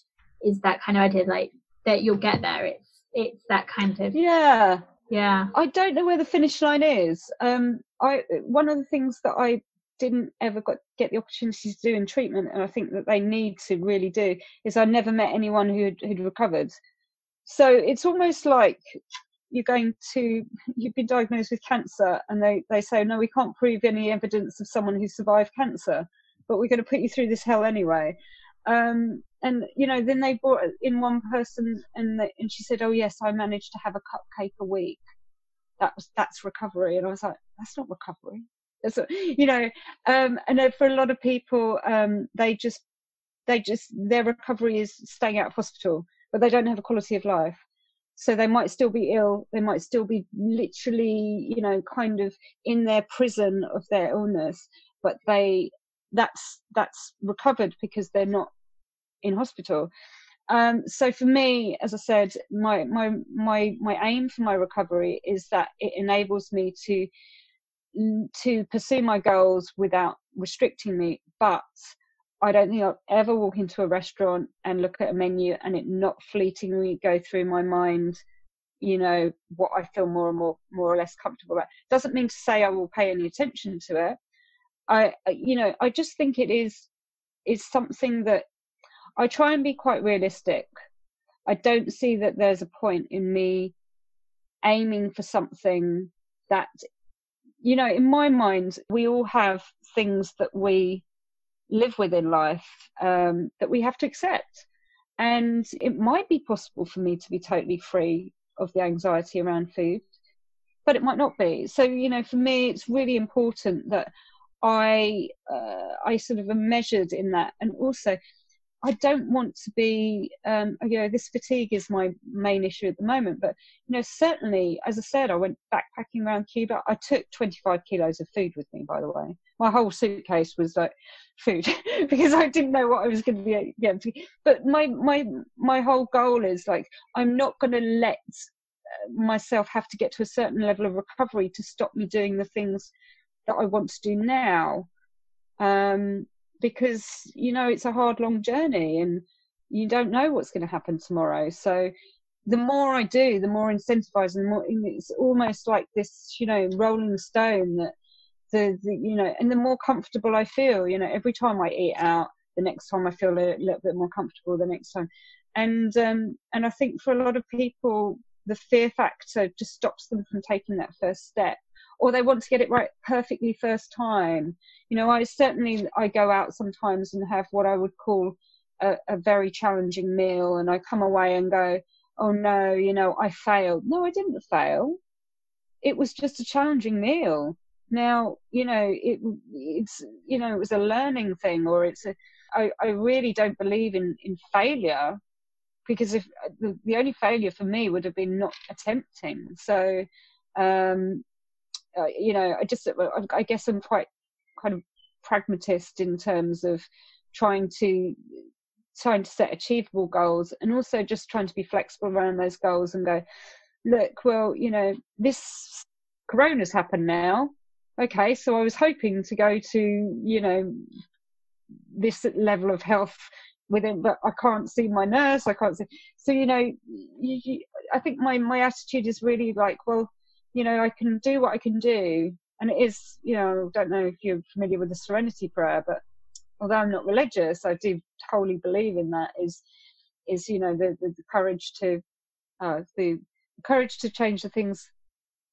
is that kind of idea like that you'll get there. It's it's that kind of yeah yeah. I don't know where the finish line is. Um, I one of the things that I didn't ever got, get the opportunity to do in treatment, and I think that they need to really do, is I never met anyone who'd, who'd recovered. So it's almost like you're going to, you've been diagnosed with cancer, and they, they say, no, we can't prove any evidence of someone who survived cancer, but we're going to put you through this hell anyway. Um, and you know, then they brought in one person, and they, and she said, "Oh yes, I managed to have a cupcake a week." That was that's recovery, and I was like, "That's not recovery you know um, and for a lot of people um, they just they just their recovery is staying out of hospital but they don't have a quality of life. So they might still be ill they might still be literally you know kind of in their prison of their illness but they that's that's recovered because they're not in hospital. Um, so for me as i said my my my my aim for my recovery is that it enables me to to pursue my goals without restricting me, but I don't think I'll ever walk into a restaurant and look at a menu and it not fleetingly go through my mind, you know, what I feel more and more, more or less comfortable about. Doesn't mean to say I will pay any attention to it. I, you know, I just think it is, is something that I try and be quite realistic. I don't see that there's a point in me aiming for something that, you know, in my mind, we all have things that we live with in life um, that we have to accept. And it might be possible for me to be totally free of the anxiety around food, but it might not be. So, you know, for me, it's really important that I uh, I sort of am measured in that, and also I don't want to be, um, you know, this fatigue is my main issue at the moment. But, you know, certainly, as I said, I went backpacking around Cuba. I took 25 kilos of food with me, by the way. My whole suitcase was like food because I didn't know what I was going to be to. But my, my, my whole goal is like, I'm not going to let uh, myself have to get to a certain level of recovery to stop me doing the things that I want to do now. Um, because you know it's a hard long journey and you don't know what's going to happen tomorrow. So the more i do the more incentivized and more it's almost like this you know rolling stone that the, the you know and the more comfortable i feel you know every time i eat out the next time i feel a little bit more comfortable the next time. And um and i think for a lot of people the fear factor just stops them from taking that first step or they want to get it right perfectly first time. You know, I certainly I go out sometimes and have what I would call a, a very challenging meal, and I come away and go, "Oh no, you know, I failed." No, I didn't fail. It was just a challenging meal. Now, you know, it it's you know, it was a learning thing, or it's a. I, I really don't believe in in failure because if the, the only failure for me would have been not attempting. So um, uh, you know, I just, I guess I'm quite kind of pragmatist in terms of trying to trying to set achievable goals and also just trying to be flexible around those goals and go look well you know this corona's happened now. Okay so i was hoping to go to you know this level of health within but i can't see my nurse i can't see so you know you, you, i think my my attitude is really like well you know, I can do what I can do. And it is, you know, I don't know if you're familiar with the Serenity Prayer, but although I'm not religious, I do wholly believe in that. Is is you know the the, the courage to uh, the courage to change the things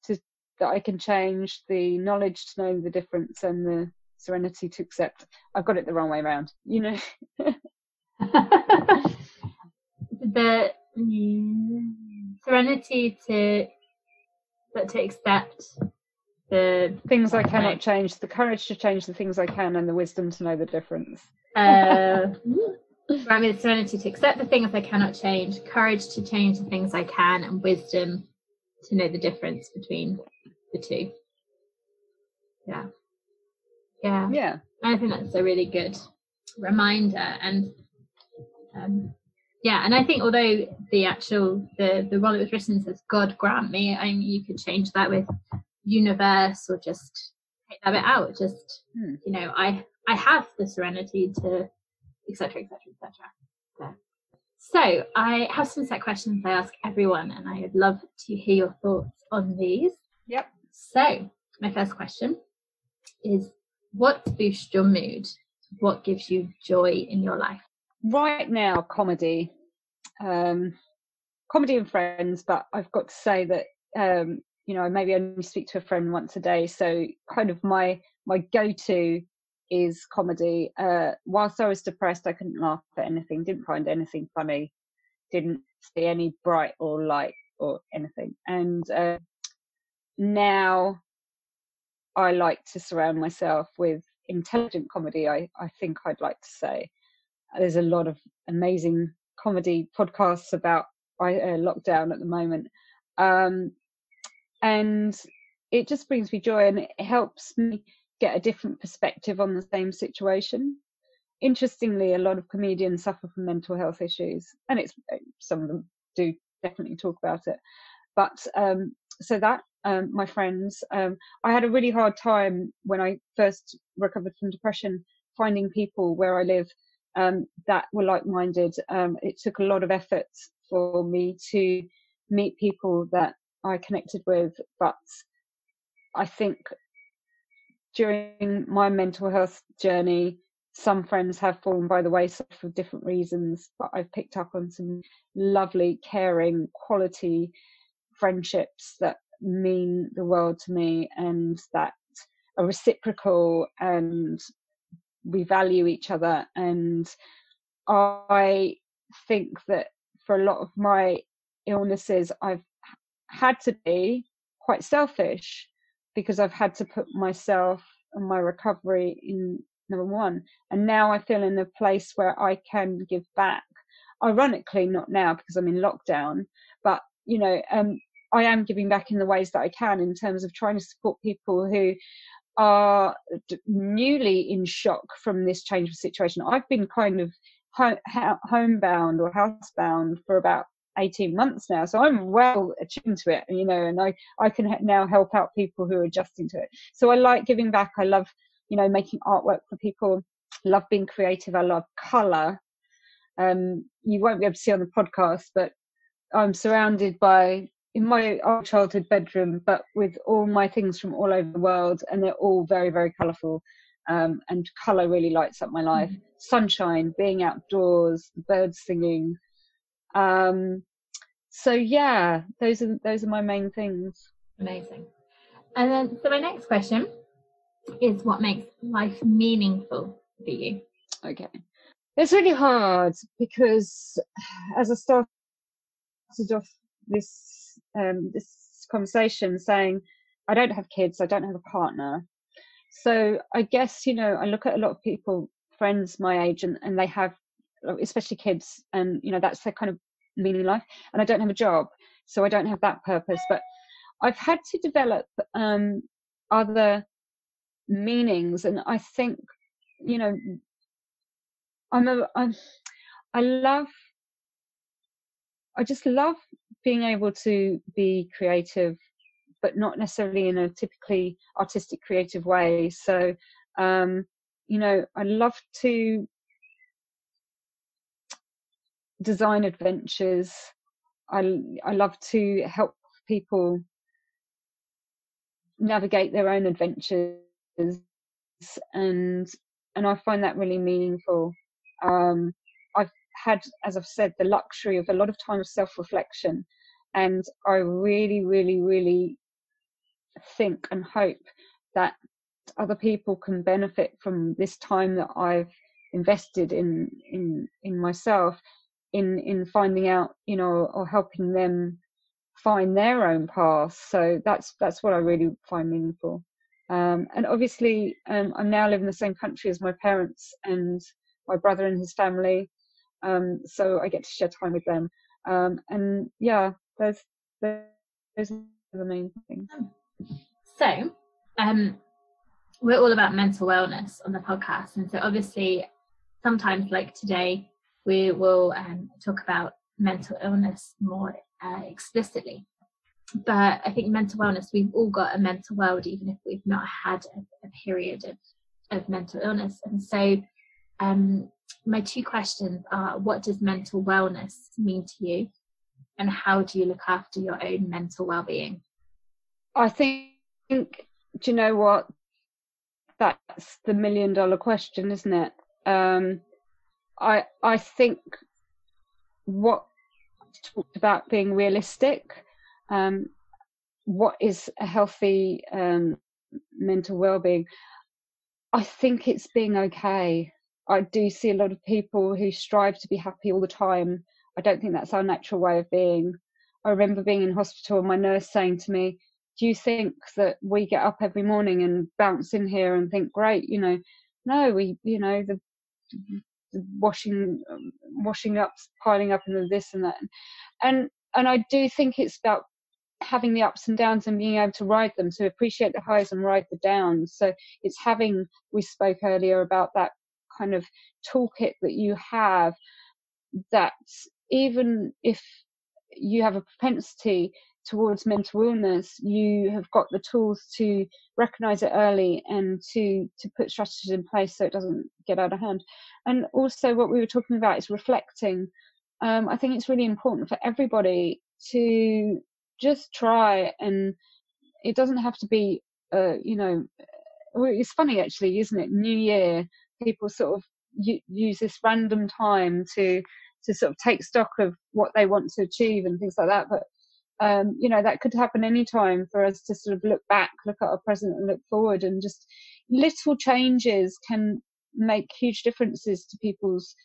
to that I can change, the knowledge to know the difference, and the serenity to accept. I've got it the wrong way around, you know. the serenity to but to accept the things I cannot like, change, the courage to change the things I can, and the wisdom to know the difference. Uh, I mean, the serenity to accept the things I cannot change, courage to change the things I can, and wisdom to know the difference between the two. Yeah. Yeah. Yeah. I think that's a really good reminder. And um, yeah and i think although the actual the the one that was written says god grant me i mean you could change that with universe or just take that bit out just hmm. you know i i have the serenity to etc etc etc so i have some set questions i ask everyone and i would love to hear your thoughts on these. Yep. So my first question is what boosts your mood? What gives you joy in your life right now comedy um comedy and friends but i've got to say that um you know i maybe only speak to a friend once a day so kind of my my go-to is comedy. Uh whilst i was depressed i couldn't laugh at anything didn't find anything funny didn't see any bright or light or anything. And uh, now i like to surround myself with intelligent comedy i i think i'd like to say there's a lot of amazing comedy podcasts about uh, lockdown at the moment. Um, and it just brings me joy and it helps me get a different perspective on the same situation. Interestingly, a lot of comedians suffer from mental health issues, and it's uh, some of them do definitely talk about it. But um, so that um, my friends, um, I had a really hard time when I first recovered from depression finding people where I live um, that were like-minded. Um, it took a lot of effort for me to meet people that I connected with, but I think during my mental health journey, some friends have fallen by the wayside for different reasons, but I've picked up on some lovely, caring, quality friendships that mean the world to me and that are reciprocal and we value each other. And I think that for a lot of my illnesses, I've had to be quite selfish because I've had to put myself and my recovery in number one. And now I feel in a place where I can give back. Ironically, not now because I'm in lockdown, but you know, um, I am giving back in the ways that I can in terms of trying to support people who are newly in shock from this change of situation. I've been kind of homebound or housebound for about 18 months now so i'm well attuned to it you know and i i can now help out people who are adjusting to it. So i like giving back. I love you know making artwork for people. Love being creative. I love color um you won't be able to see on the podcast but i'm surrounded by in my old childhood bedroom but with all my things from all over the world and they're all very very colorful um, and color really lights up my life mm. sunshine being outdoors birds singing um, so yeah, those are those are my main things. Amazing. And then, so my next question is, what makes life meaningful for you? Okay, it's really hard because as I started off this um, this conversation saying, I don't have kids, I don't have a partner. So I guess you know I look at a lot of people, friends my age, and, and they have, especially kids, and you know that's their kind of meaning life and i don't have a job so i don't have that purpose but i've had to develop um, other meanings and i think you know i'm a i'm i love i just love being able to be creative but not necessarily in a typically artistic creative way so um you know i love to design adventures. I I love to help people navigate their own adventures, and and I find that really meaningful. Um, had, as I've said, the luxury of a lot of time of self-reflection, and I really, really, really think and hope that other people can benefit from this time that I've invested in in in myself in in finding out you know or helping them find their own path. So that's that's what i really find meaningful. Um, and obviously um, i'm now living in the same country as my parents and my brother and his family um, so i get to share time with them um, and yeah those those are the main things so um, we're all about mental wellness on the podcast and so obviously sometimes like today we will um, talk about mental illness more uh, explicitly. But I think mental wellness, we've all got a mental world, even if we've not had a, a period of, of mental illness. And so, um, my two questions are what does mental wellness mean to you? And how do you look after your own mental well being? I think, do you know what? That's the million dollar question, isn't it? Um, I I think what talked about being realistic. Um, what is a healthy um, mental well-being? I think it's being okay. I do see a lot of people who strive to be happy all the time. I don't think that's our natural way of being. I remember being in hospital and my nurse saying to me, Do you think that we get up every morning and bounce in here and think, Great, you know, no, we, you know, the washing um, washing up piling up and this and that and and i do think it's about having the ups and downs and being able to ride them to appreciate the highs and ride the downs so it's having we spoke earlier about that kind of toolkit that you have that even if you have a propensity towards mental illness, you have got the tools to recognize it early and to to put strategies in place so it doesn't get out of hand. And also, what we were talking about is reflecting. Um, I think it's really important for everybody to just try, and it doesn't have to be, uh, you know, it's funny actually, isn't it? New Year, people sort of use this random time to to sort of take stock of what they want to achieve and things like that. But um, you know, that could happen any time for us to sort of look back, look at our present and look forward and just little changes can make huge differences to people's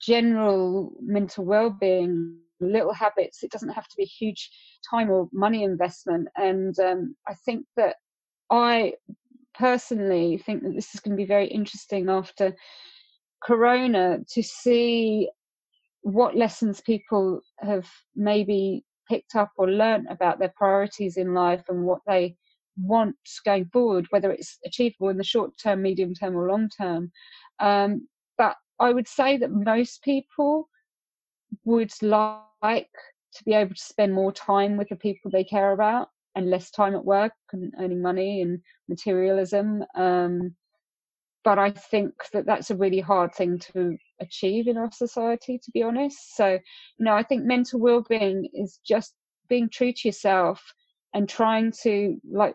general mental well-being little habits it doesn't have to be huge time or money investment and um, i think that i personally think that this is going to be very interesting after corona to see what lessons people have maybe picked up or learnt about their priorities in life and what they want going forward, whether it's achievable in the short term, medium term, or long term. Um, but I would say that most people would like to be able to spend more time with the people they care about and less time at work and earning money and materialism. Um, but I think that that's a really hard thing to achieve in our society, to be honest. So, you know, I think mental well-being is just being true to yourself and trying to like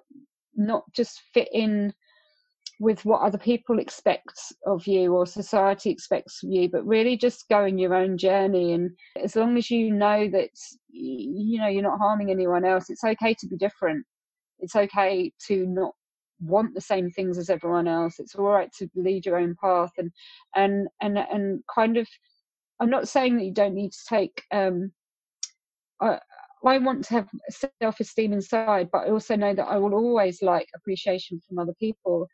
not just fit in with what other people expect of you or society expects of you, but really just going your own journey. And as long as you know that you know you're not harming anyone else, it's okay to be different. It's okay to not want the same things as everyone else. It's all right to lead your own path and and and and kind of. I'm not saying that you don't need to take. Um, I, I want to have self-esteem inside, but I also know that I will always like appreciation from other people.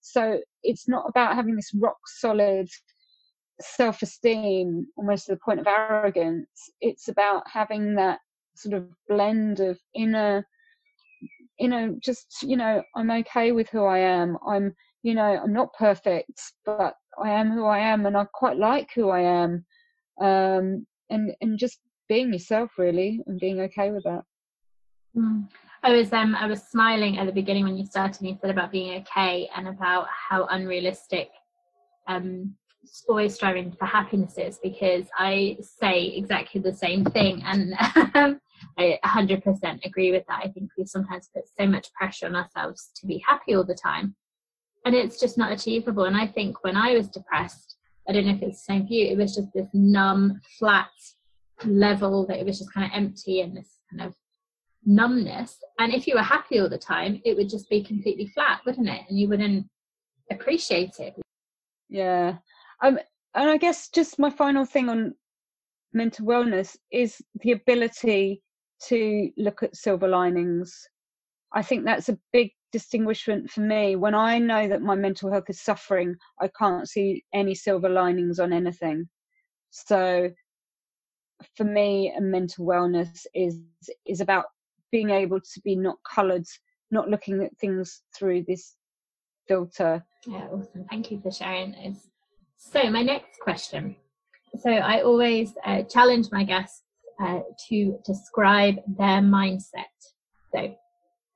So it's not about having this rock solid self-esteem, almost to the point of arrogance. It's about having that sort of blend of inner you know, just, you know, I'm okay with who I am. I'm, you know, I'm not perfect, but I am who I am and I quite like who I am. Um, and, and just being yourself really and being okay with that. Mm. I was um I was smiling at the beginning when you started and you said about being okay and about how unrealistic um always striving for happiness is because I say exactly the same thing and um, I 100% agree with that. I think we sometimes put so much pressure on ourselves to be happy all the time, and it's just not achievable. And I think when I was depressed, I don't know if it's the same for you, it was just this numb, flat level that it was just kind of empty and this kind of numbness. And if you were happy all the time, it would just be completely flat, wouldn't it? And you wouldn't appreciate it. Yeah. Um, and I guess just my final thing on mental wellness is the ability to look at silver linings. I think that's a big distinguishment for me. When I know that my mental health is suffering, I can't see any silver linings on anything. So for me, mental wellness is is about being able to be not coloured, not looking at things through this filter. Yeah, awesome. Thank you for sharing those. So my next question. So I always uh, challenge my guests uh, to describe their mindset. So,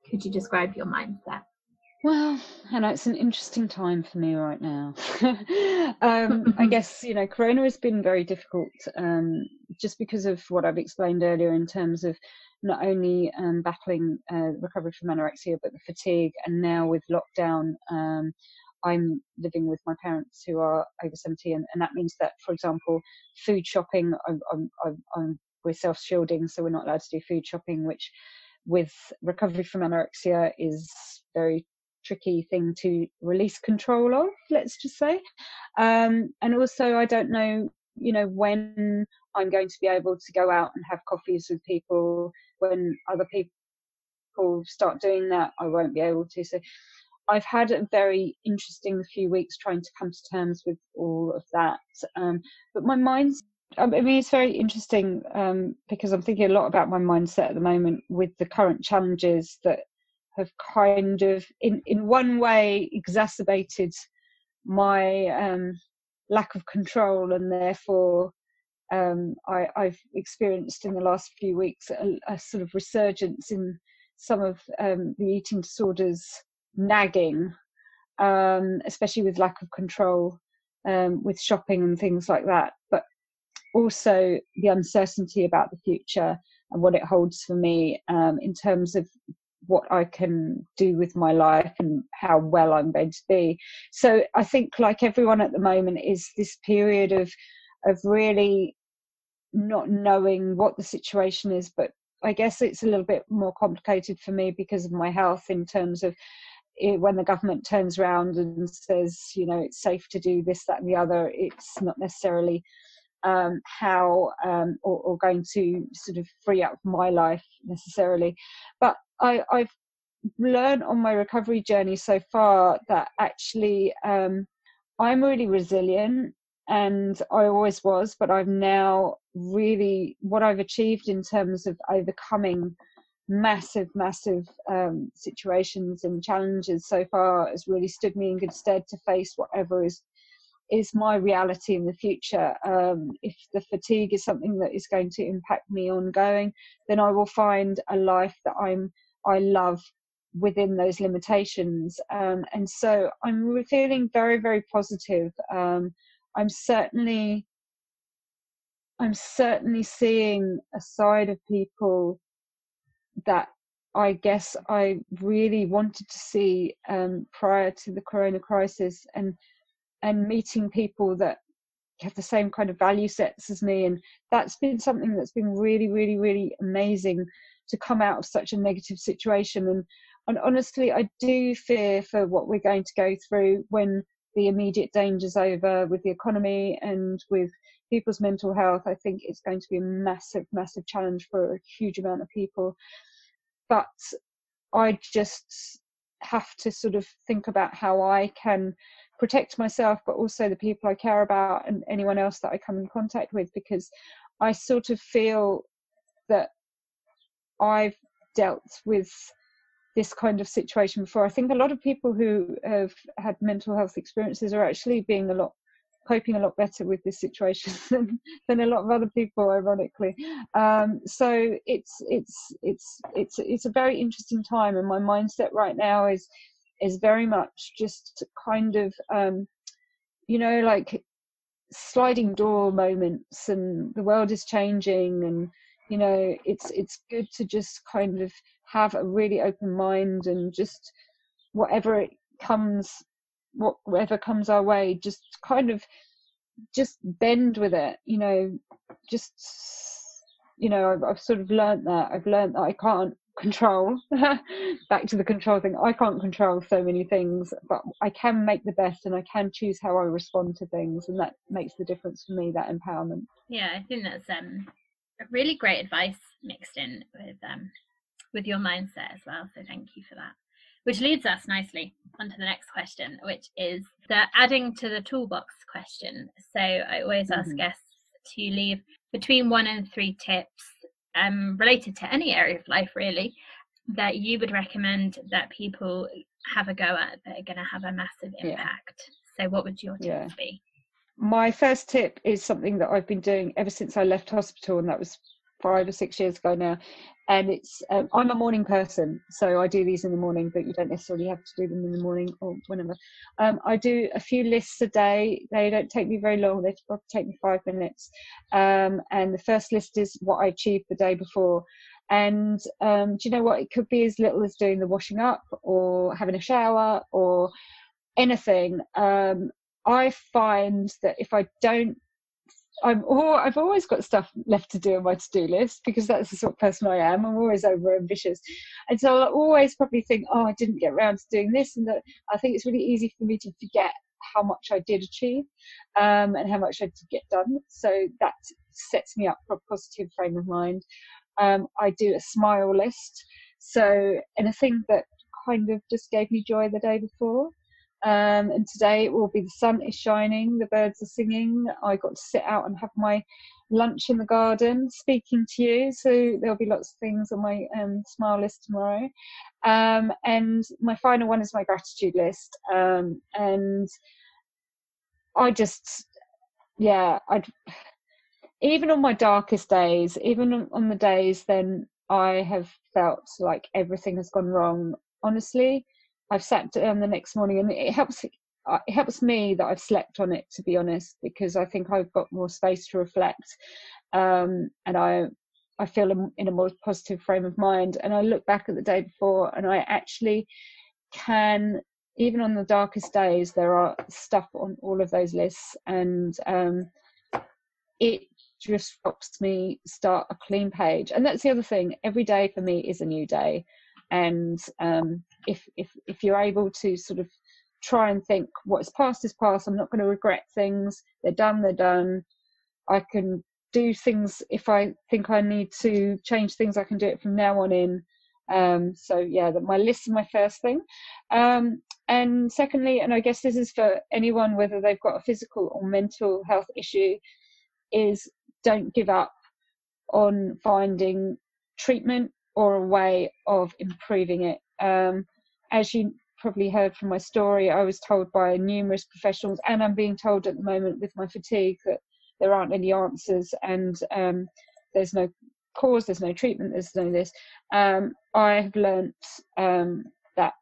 could you describe your mindset? Well, I know it's an interesting time for me right now. um, I guess you know, Corona has been very difficult, um, just because of what I've explained earlier in terms of not only um, battling uh, recovery from anorexia, but the fatigue, and now with lockdown, um, I'm living with my parents who are over 70, and, and that means that, for example, food shopping, I'm, I'm, I'm we're self shielding, so we're not allowed to do food shopping, which with recovery from anorexia is very tricky thing to release control of let's just say. Um, and also i don't know you know when i'm going to be able to go out and have coffees with people when other people start doing that i won't be able to. So i've had a very interesting few weeks trying to come to terms with all of that um, but my mind's I mean, it's very interesting um, because I'm thinking a lot about my mindset at the moment with the current challenges that have kind of, in in one way, exacerbated my um, lack of control and therefore um, I, have experienced in the last few weeks a, a sort of resurgence in some of um, the eating disorders nagging, um, especially with lack of control um, with shopping and things like that. But also the uncertainty about the future and what it holds for me um, in terms of what I can do with my life and how well I'm going to be. So I think, like everyone at the moment, is this period of of really not knowing what the situation is, but I guess it's a little bit more complicated for me because of my health in terms of it, when the government turns around and says, you know, it's safe to do this, that, and the other, it's not necessarily um, how um, or, or, going to sort of free up my life necessarily. But I, have learned on my recovery journey so far that actually um, I'm really resilient and I always was, but I've now really what I've achieved in terms of overcoming massive, massive um, situations and challenges so far has really stood me in good stead to face whatever is is my reality in the future. Um, if the fatigue is something that is going to impact me ongoing, then I will find a life that I'm I love within those limitations. Um, and so I'm feeling very, very positive. Um, I'm certainly I'm certainly seeing a side of people that I guess I really wanted to see um, prior to the corona crisis and and meeting people that have the same kind of value sets as me. And that's been something that's been really really really amazing to come out of such a negative situation. And and honestly I do fear for what we're going to go through when the immediate dangers over with the economy and with people's mental health. I think it's going to be a massive, massive challenge for a huge amount of people. But I just have to sort of think about how I can protect myself, but also the people I care about and anyone else that I come in contact with, because I sort of feel that I've dealt with this kind of situation before. I think a lot of people who have had mental health experiences are actually being a lot coping a lot better with this situation than, than a lot of other people ironically. Um, so it's it's it's it's it's a very interesting time and my mindset right now is is very much just kind of um, you know like sliding door moments and the world is changing and you know it's it's good to just kind of have a really open mind and just whatever it comes whatever comes our way just kind of just bend with it you know just you know I've, I've sort of learned that i've learned that i can't control back to the control thing i can't control so many things but i can make the best and i can choose how i respond to things and that makes the difference for me that empowerment yeah i think that's um really great advice mixed in with um with your mindset as well. So thank you for that. Which leads us nicely onto the next question, which is the adding to the toolbox question. So I always mm-hmm. ask guests to leave between one and three tips um, related to any area of life, really, that you would recommend that people have a go at that are going to have a massive impact. Yeah. So, what would your tips yeah. be? My first tip is something that I've been doing ever since I left hospital, and that was five or six years ago now. And it's um, i'm a morning person so i do these in the morning but you don't necessarily have to do them in the morning or whenever. Um, i do a few lists a day. They don't take me very long. They probably take me five minutes. Um, and the first list is what i achieved the day before. And um, do you know what? It could be as little as doing the washing up or having a shower or anything. Um, i find that if i don't I'm all, I've always got stuff left to do on my to-do list because that's the sort of person I am. I'm always over ambitious, and so I'll always probably think, "Oh, I didn't get around to doing this," and that I think it's really easy for me to forget how much I did achieve um, and how much I did get done. So that sets me up for a positive frame of mind. Um, I do a smile list, so anything that kind of just gave me joy the day before. Um, and today it will be the sun is shining, the birds are singing. I got to sit out and have my lunch in the garden, speaking to you. So there'll be lots of things on my um, smile list tomorrow. Um, and my final one is my gratitude list. Um, and I just, yeah, I'd even on my darkest days, even on the days then I have felt like everything has gone wrong. Honestly, I've sat down the next morning, and it helps. Uh, it helps me that I've slept on it, to be honest, because I think I've got more space to reflect, um, and I I feel in a more positive frame of mind. And I look back at the day before, and I actually can, even on the darkest days, there are stuff on all of those lists, and um, it just helps me start a clean page. And that's the other thing. Every day for me is a new day, and um, if if if you're able to sort of try and think what's past is past. I'm not going to regret things. They're done. They're done. I can do things if I think I need to change things. I can do it from now on in. Um, so yeah, that my list is my first thing. Um, and secondly, and I guess this is for anyone whether they've got a physical or mental health issue, is don't give up on finding treatment or a way of improving it. Um, as you probably heard from my story, I was told by numerous professionals, and I'm being told at the moment with my fatigue that there aren't any answers and um, there's no cause, there's no treatment, there's no this. Um, I have learnt um, that,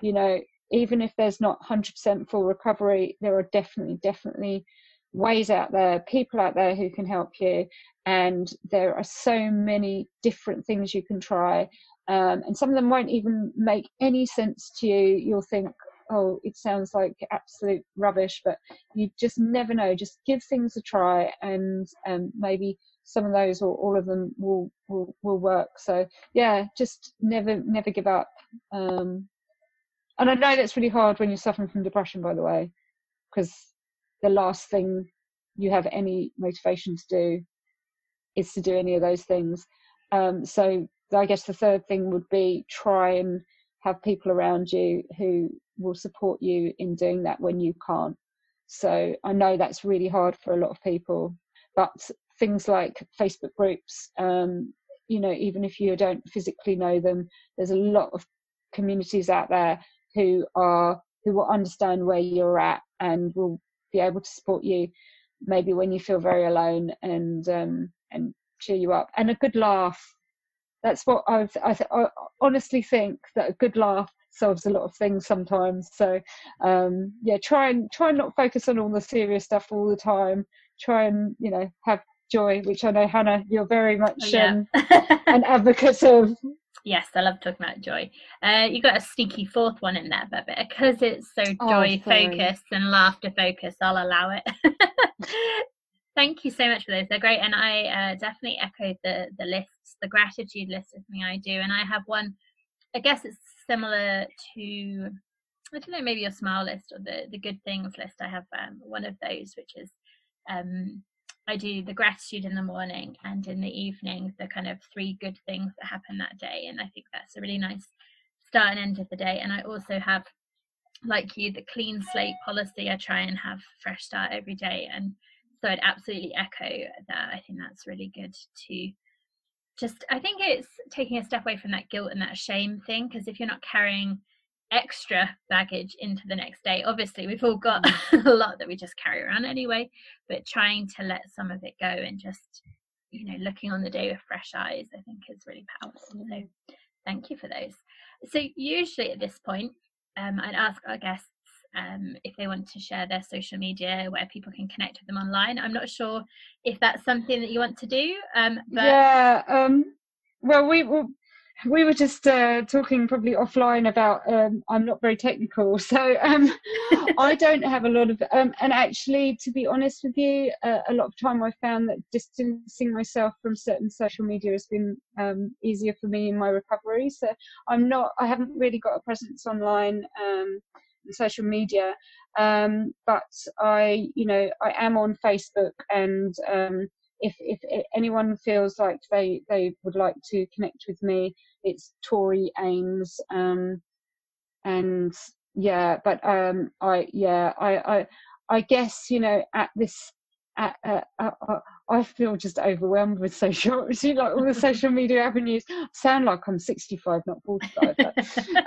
you know, even if there's not 100% full recovery, there are definitely, definitely ways out there, people out there who can help you. And there are so many different things you can try. Um, and some of them won't even make any sense to you. You'll think, oh, it sounds like absolute rubbish, but you just never know. Just give things a try, and um, maybe some of those or all of them will will will work. So yeah, just never never give up. Um, and I know that's really hard when you're suffering from depression, by the way, because the last thing you have any motivation to do is to do any of those things. Um, so I guess the third thing would be try and have people around you who will support you in doing that when you can't. So I know that's really hard for a lot of people, but things like Facebook groups, um, you know, even if you don't physically know them, there's a lot of communities out there who are who will understand where you're at and will be able to support you maybe when you feel very alone and um, and cheer you up and a good laugh that's what I've, I, th- I honestly think that a good laugh solves a lot of things sometimes. So um, yeah, try and try and not focus on all the serious stuff all the time. Try and you know have joy, which I know Hannah, you're very much oh, yeah. um, an advocate of. Yes, I love talking about joy. Uh, you got a sneaky fourth one in there, but because it's so oh, joy oh, focused and laughter focused, I'll allow it. Thank you so much for those. They're great, and I uh, definitely echo the the lists. The gratitude list is something I do, and I have one. I guess it's similar to I don't know, maybe your smile list or the the good things list. I have um, one of those, which is um, I do the gratitude in the morning and in the evening, the kind of three good things that happen that day, and I think that's a really nice start and end of the day. And I also have, like you, the clean slate policy. I try and have fresh start every day, and so I'd absolutely echo that. I think that's really good to just, I think it's taking a step away from that guilt and that shame thing. Because if you're not carrying extra baggage into the next day, obviously we've all got mm. a lot that we just carry around anyway, but trying to let some of it go and just, you know, looking on the day with fresh eyes, I think is really powerful. So thank you for those. So usually at this point, um, I'd ask our guests um, if they want to share their social media where people can connect with them online. I'm not sure if that's something that you want to do. Um, but... Yeah. Um, well, we will we were just uh, talking probably offline about um, I'm not very technical, so um, I don't have a lot of. Um, and actually, to be honest with you, uh, a lot of time I found that distancing myself from certain social media has been um, easier for me in my recovery. So I'm not. I haven't really got a presence online. Social media. Um, but I, you know, I am on Facebook, and um, if, if anyone feels like they they would like to connect with me, it's Tori Ames. Um, and yeah, but um, I yeah, I I I guess you know at this uh, uh, uh, I feel just overwhelmed with social, like all the social media avenues. sound like I'm 65, not 45. But,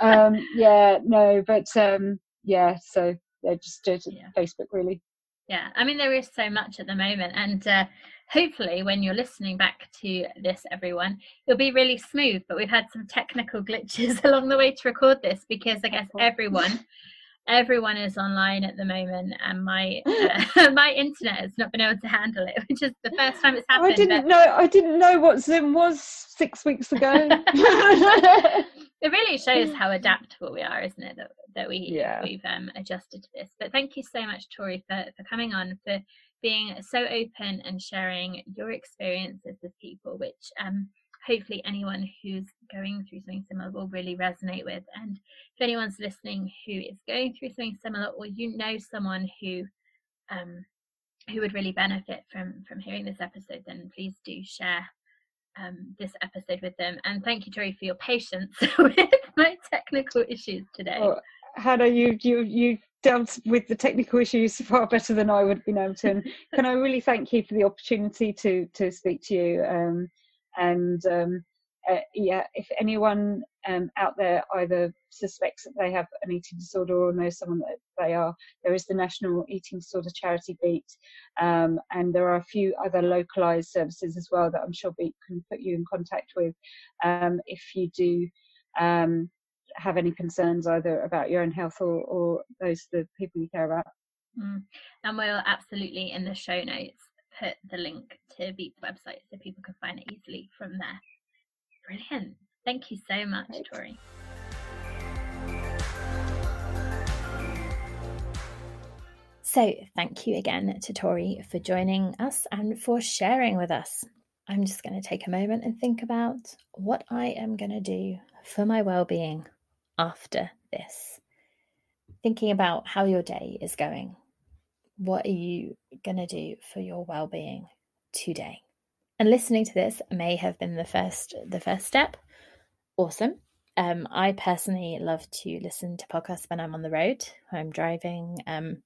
um, yeah, no, but um, yeah, so they're just did yeah. Facebook really. Yeah, I mean there is so much at the moment, and uh, hopefully when you're listening back to this everyone it'll be really smooth but we've had some technical glitches along the way to record this because i guess everyone everyone is online at the moment and my uh, my internet has not been able to handle it which is the first time it's happened i didn't know i didn't know what zoom was six weeks ago it really shows how adaptable we are isn't it that, that we yeah. we've um, adjusted to this but thank you so much tori for, for coming on for being so open and sharing your experiences with people which um hopefully anyone who's going through something similar will really resonate with. And if anyone's listening who is going through something similar, or you know someone who um, who would really benefit from from hearing this episode, then please do share um, this episode with them. And thank you, Tori, for your patience with my technical issues today. Oh, Hannah, you you you dealt with the technical issues far better than I would have been able to. And can I really thank you for the opportunity to to speak to you? Um, and um, uh, yeah, if anyone um, out there either suspects that they have an eating disorder or knows someone that they are, there is the National Eating Disorder Charity Beat, um, and there are a few other localised services as well that I'm sure Beat can put you in contact with um, if you do um, have any concerns either about your own health or, or those the people you care about. Mm. And we'll absolutely in the show notes put the link to Beat's website so people can find it easily from there. Brilliant. Thank you so much, Great. Tori. So, thank you again to Tori for joining us and for sharing with us. I'm just going to take a moment and think about what I am going to do for my well-being after this. Thinking about how your day is going, what are you going to do for your well-being today? And listening to this may have been the first the first step. Awesome. Um, i personally love to listen to podcasts when i'm on the road when i'm driving um,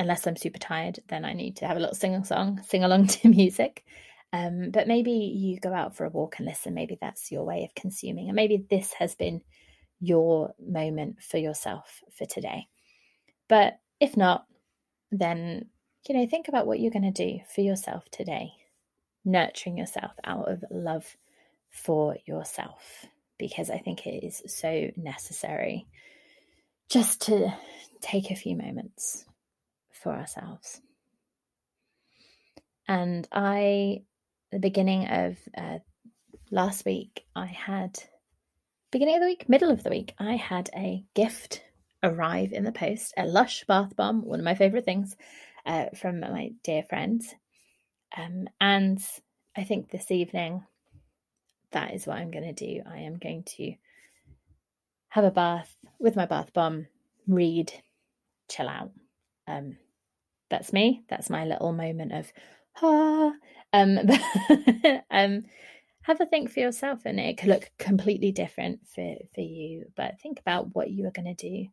unless i'm super tired then i need to have a little sing song sing along to music. Um, but maybe you go out for a walk and listen. Maybe that's your way of consuming and maybe this has been your moment for yourself for today. But if not then, you know, think about what you're going to do for yourself today, nurturing yourself out of love for yourself, because I think it is so necessary just to take a few moments for ourselves. And I, the beginning of uh, last week, I had, beginning of the week, middle of the week, I had a gift arrive in the post a Lush bath bomb, one of my favorite things, uh, from my dear friends. Um, and I think this evening, that is what I'm going to do. I am going to have a bath with my bath bomb, read, chill out. Um, that's me. That's my little moment of ah. Um, um, have a think for yourself, and it could look completely different for for you. But think about what you are going to do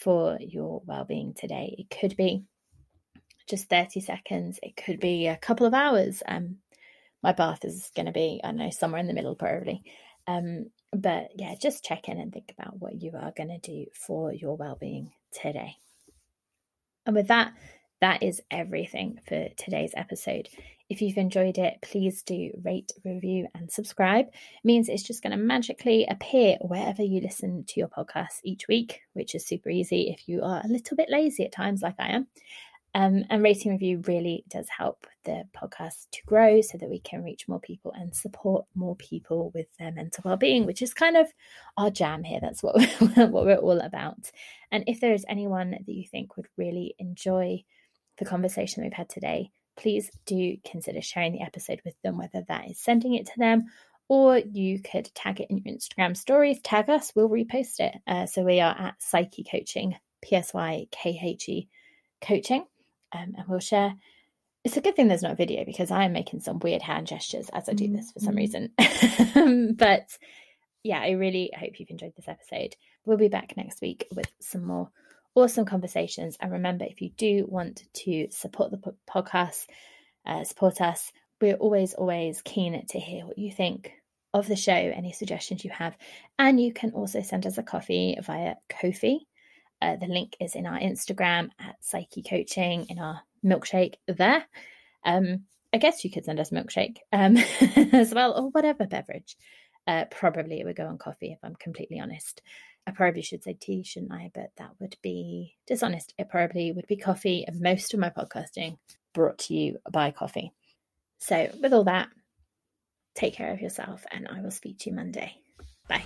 for your well-being today. It could be just 30 seconds, it could be a couple of hours. Um, my bath is going to be, I know, somewhere in the middle probably. Um, but yeah, just check in and think about what you are going to do for your well-being today. And with that, that is everything for today's episode. If you've enjoyed it, please do rate, review, and subscribe. It means it's just going to magically appear wherever you listen to your podcast each week, which is super easy if you are a little bit lazy at times, like I am. Um, and rating review really does help the podcast to grow so that we can reach more people and support more people with their mental well-being which is kind of our jam here that's what we're, what we're all about and if there is anyone that you think would really enjoy the conversation we've had today please do consider sharing the episode with them, whether that is sending it to them or you could tag it in your Instagram stories. Tag us, we'll repost it. Uh, so we are at Psykhe Coaching, P S Y K H E Coaching, um, and we'll share. It's a good thing there's not a video because I am making some weird hand gestures as I do this for some mm-hmm. reason. but yeah, I really hope you've enjoyed this episode. We'll be back next week with some more awesome conversations. And remember, if you do want to support the podcast, uh, support us, we're always, always keen to hear what you think of the show, any suggestions you have. And you can also send us a coffee via Ko-fi. Uh, the link is in our Instagram at Psykhe Coaching, in our milkshake there. Um, I guess you could send us milkshake um, as well, or whatever beverage. Uh, probably it would go on coffee if I'm completely honest. I probably should say tea, shouldn't I? But that would be dishonest. It probably would be coffee. And most of my podcasting brought to you by coffee. So, with all that, take care of yourself, and I will speak to you Monday. Bye.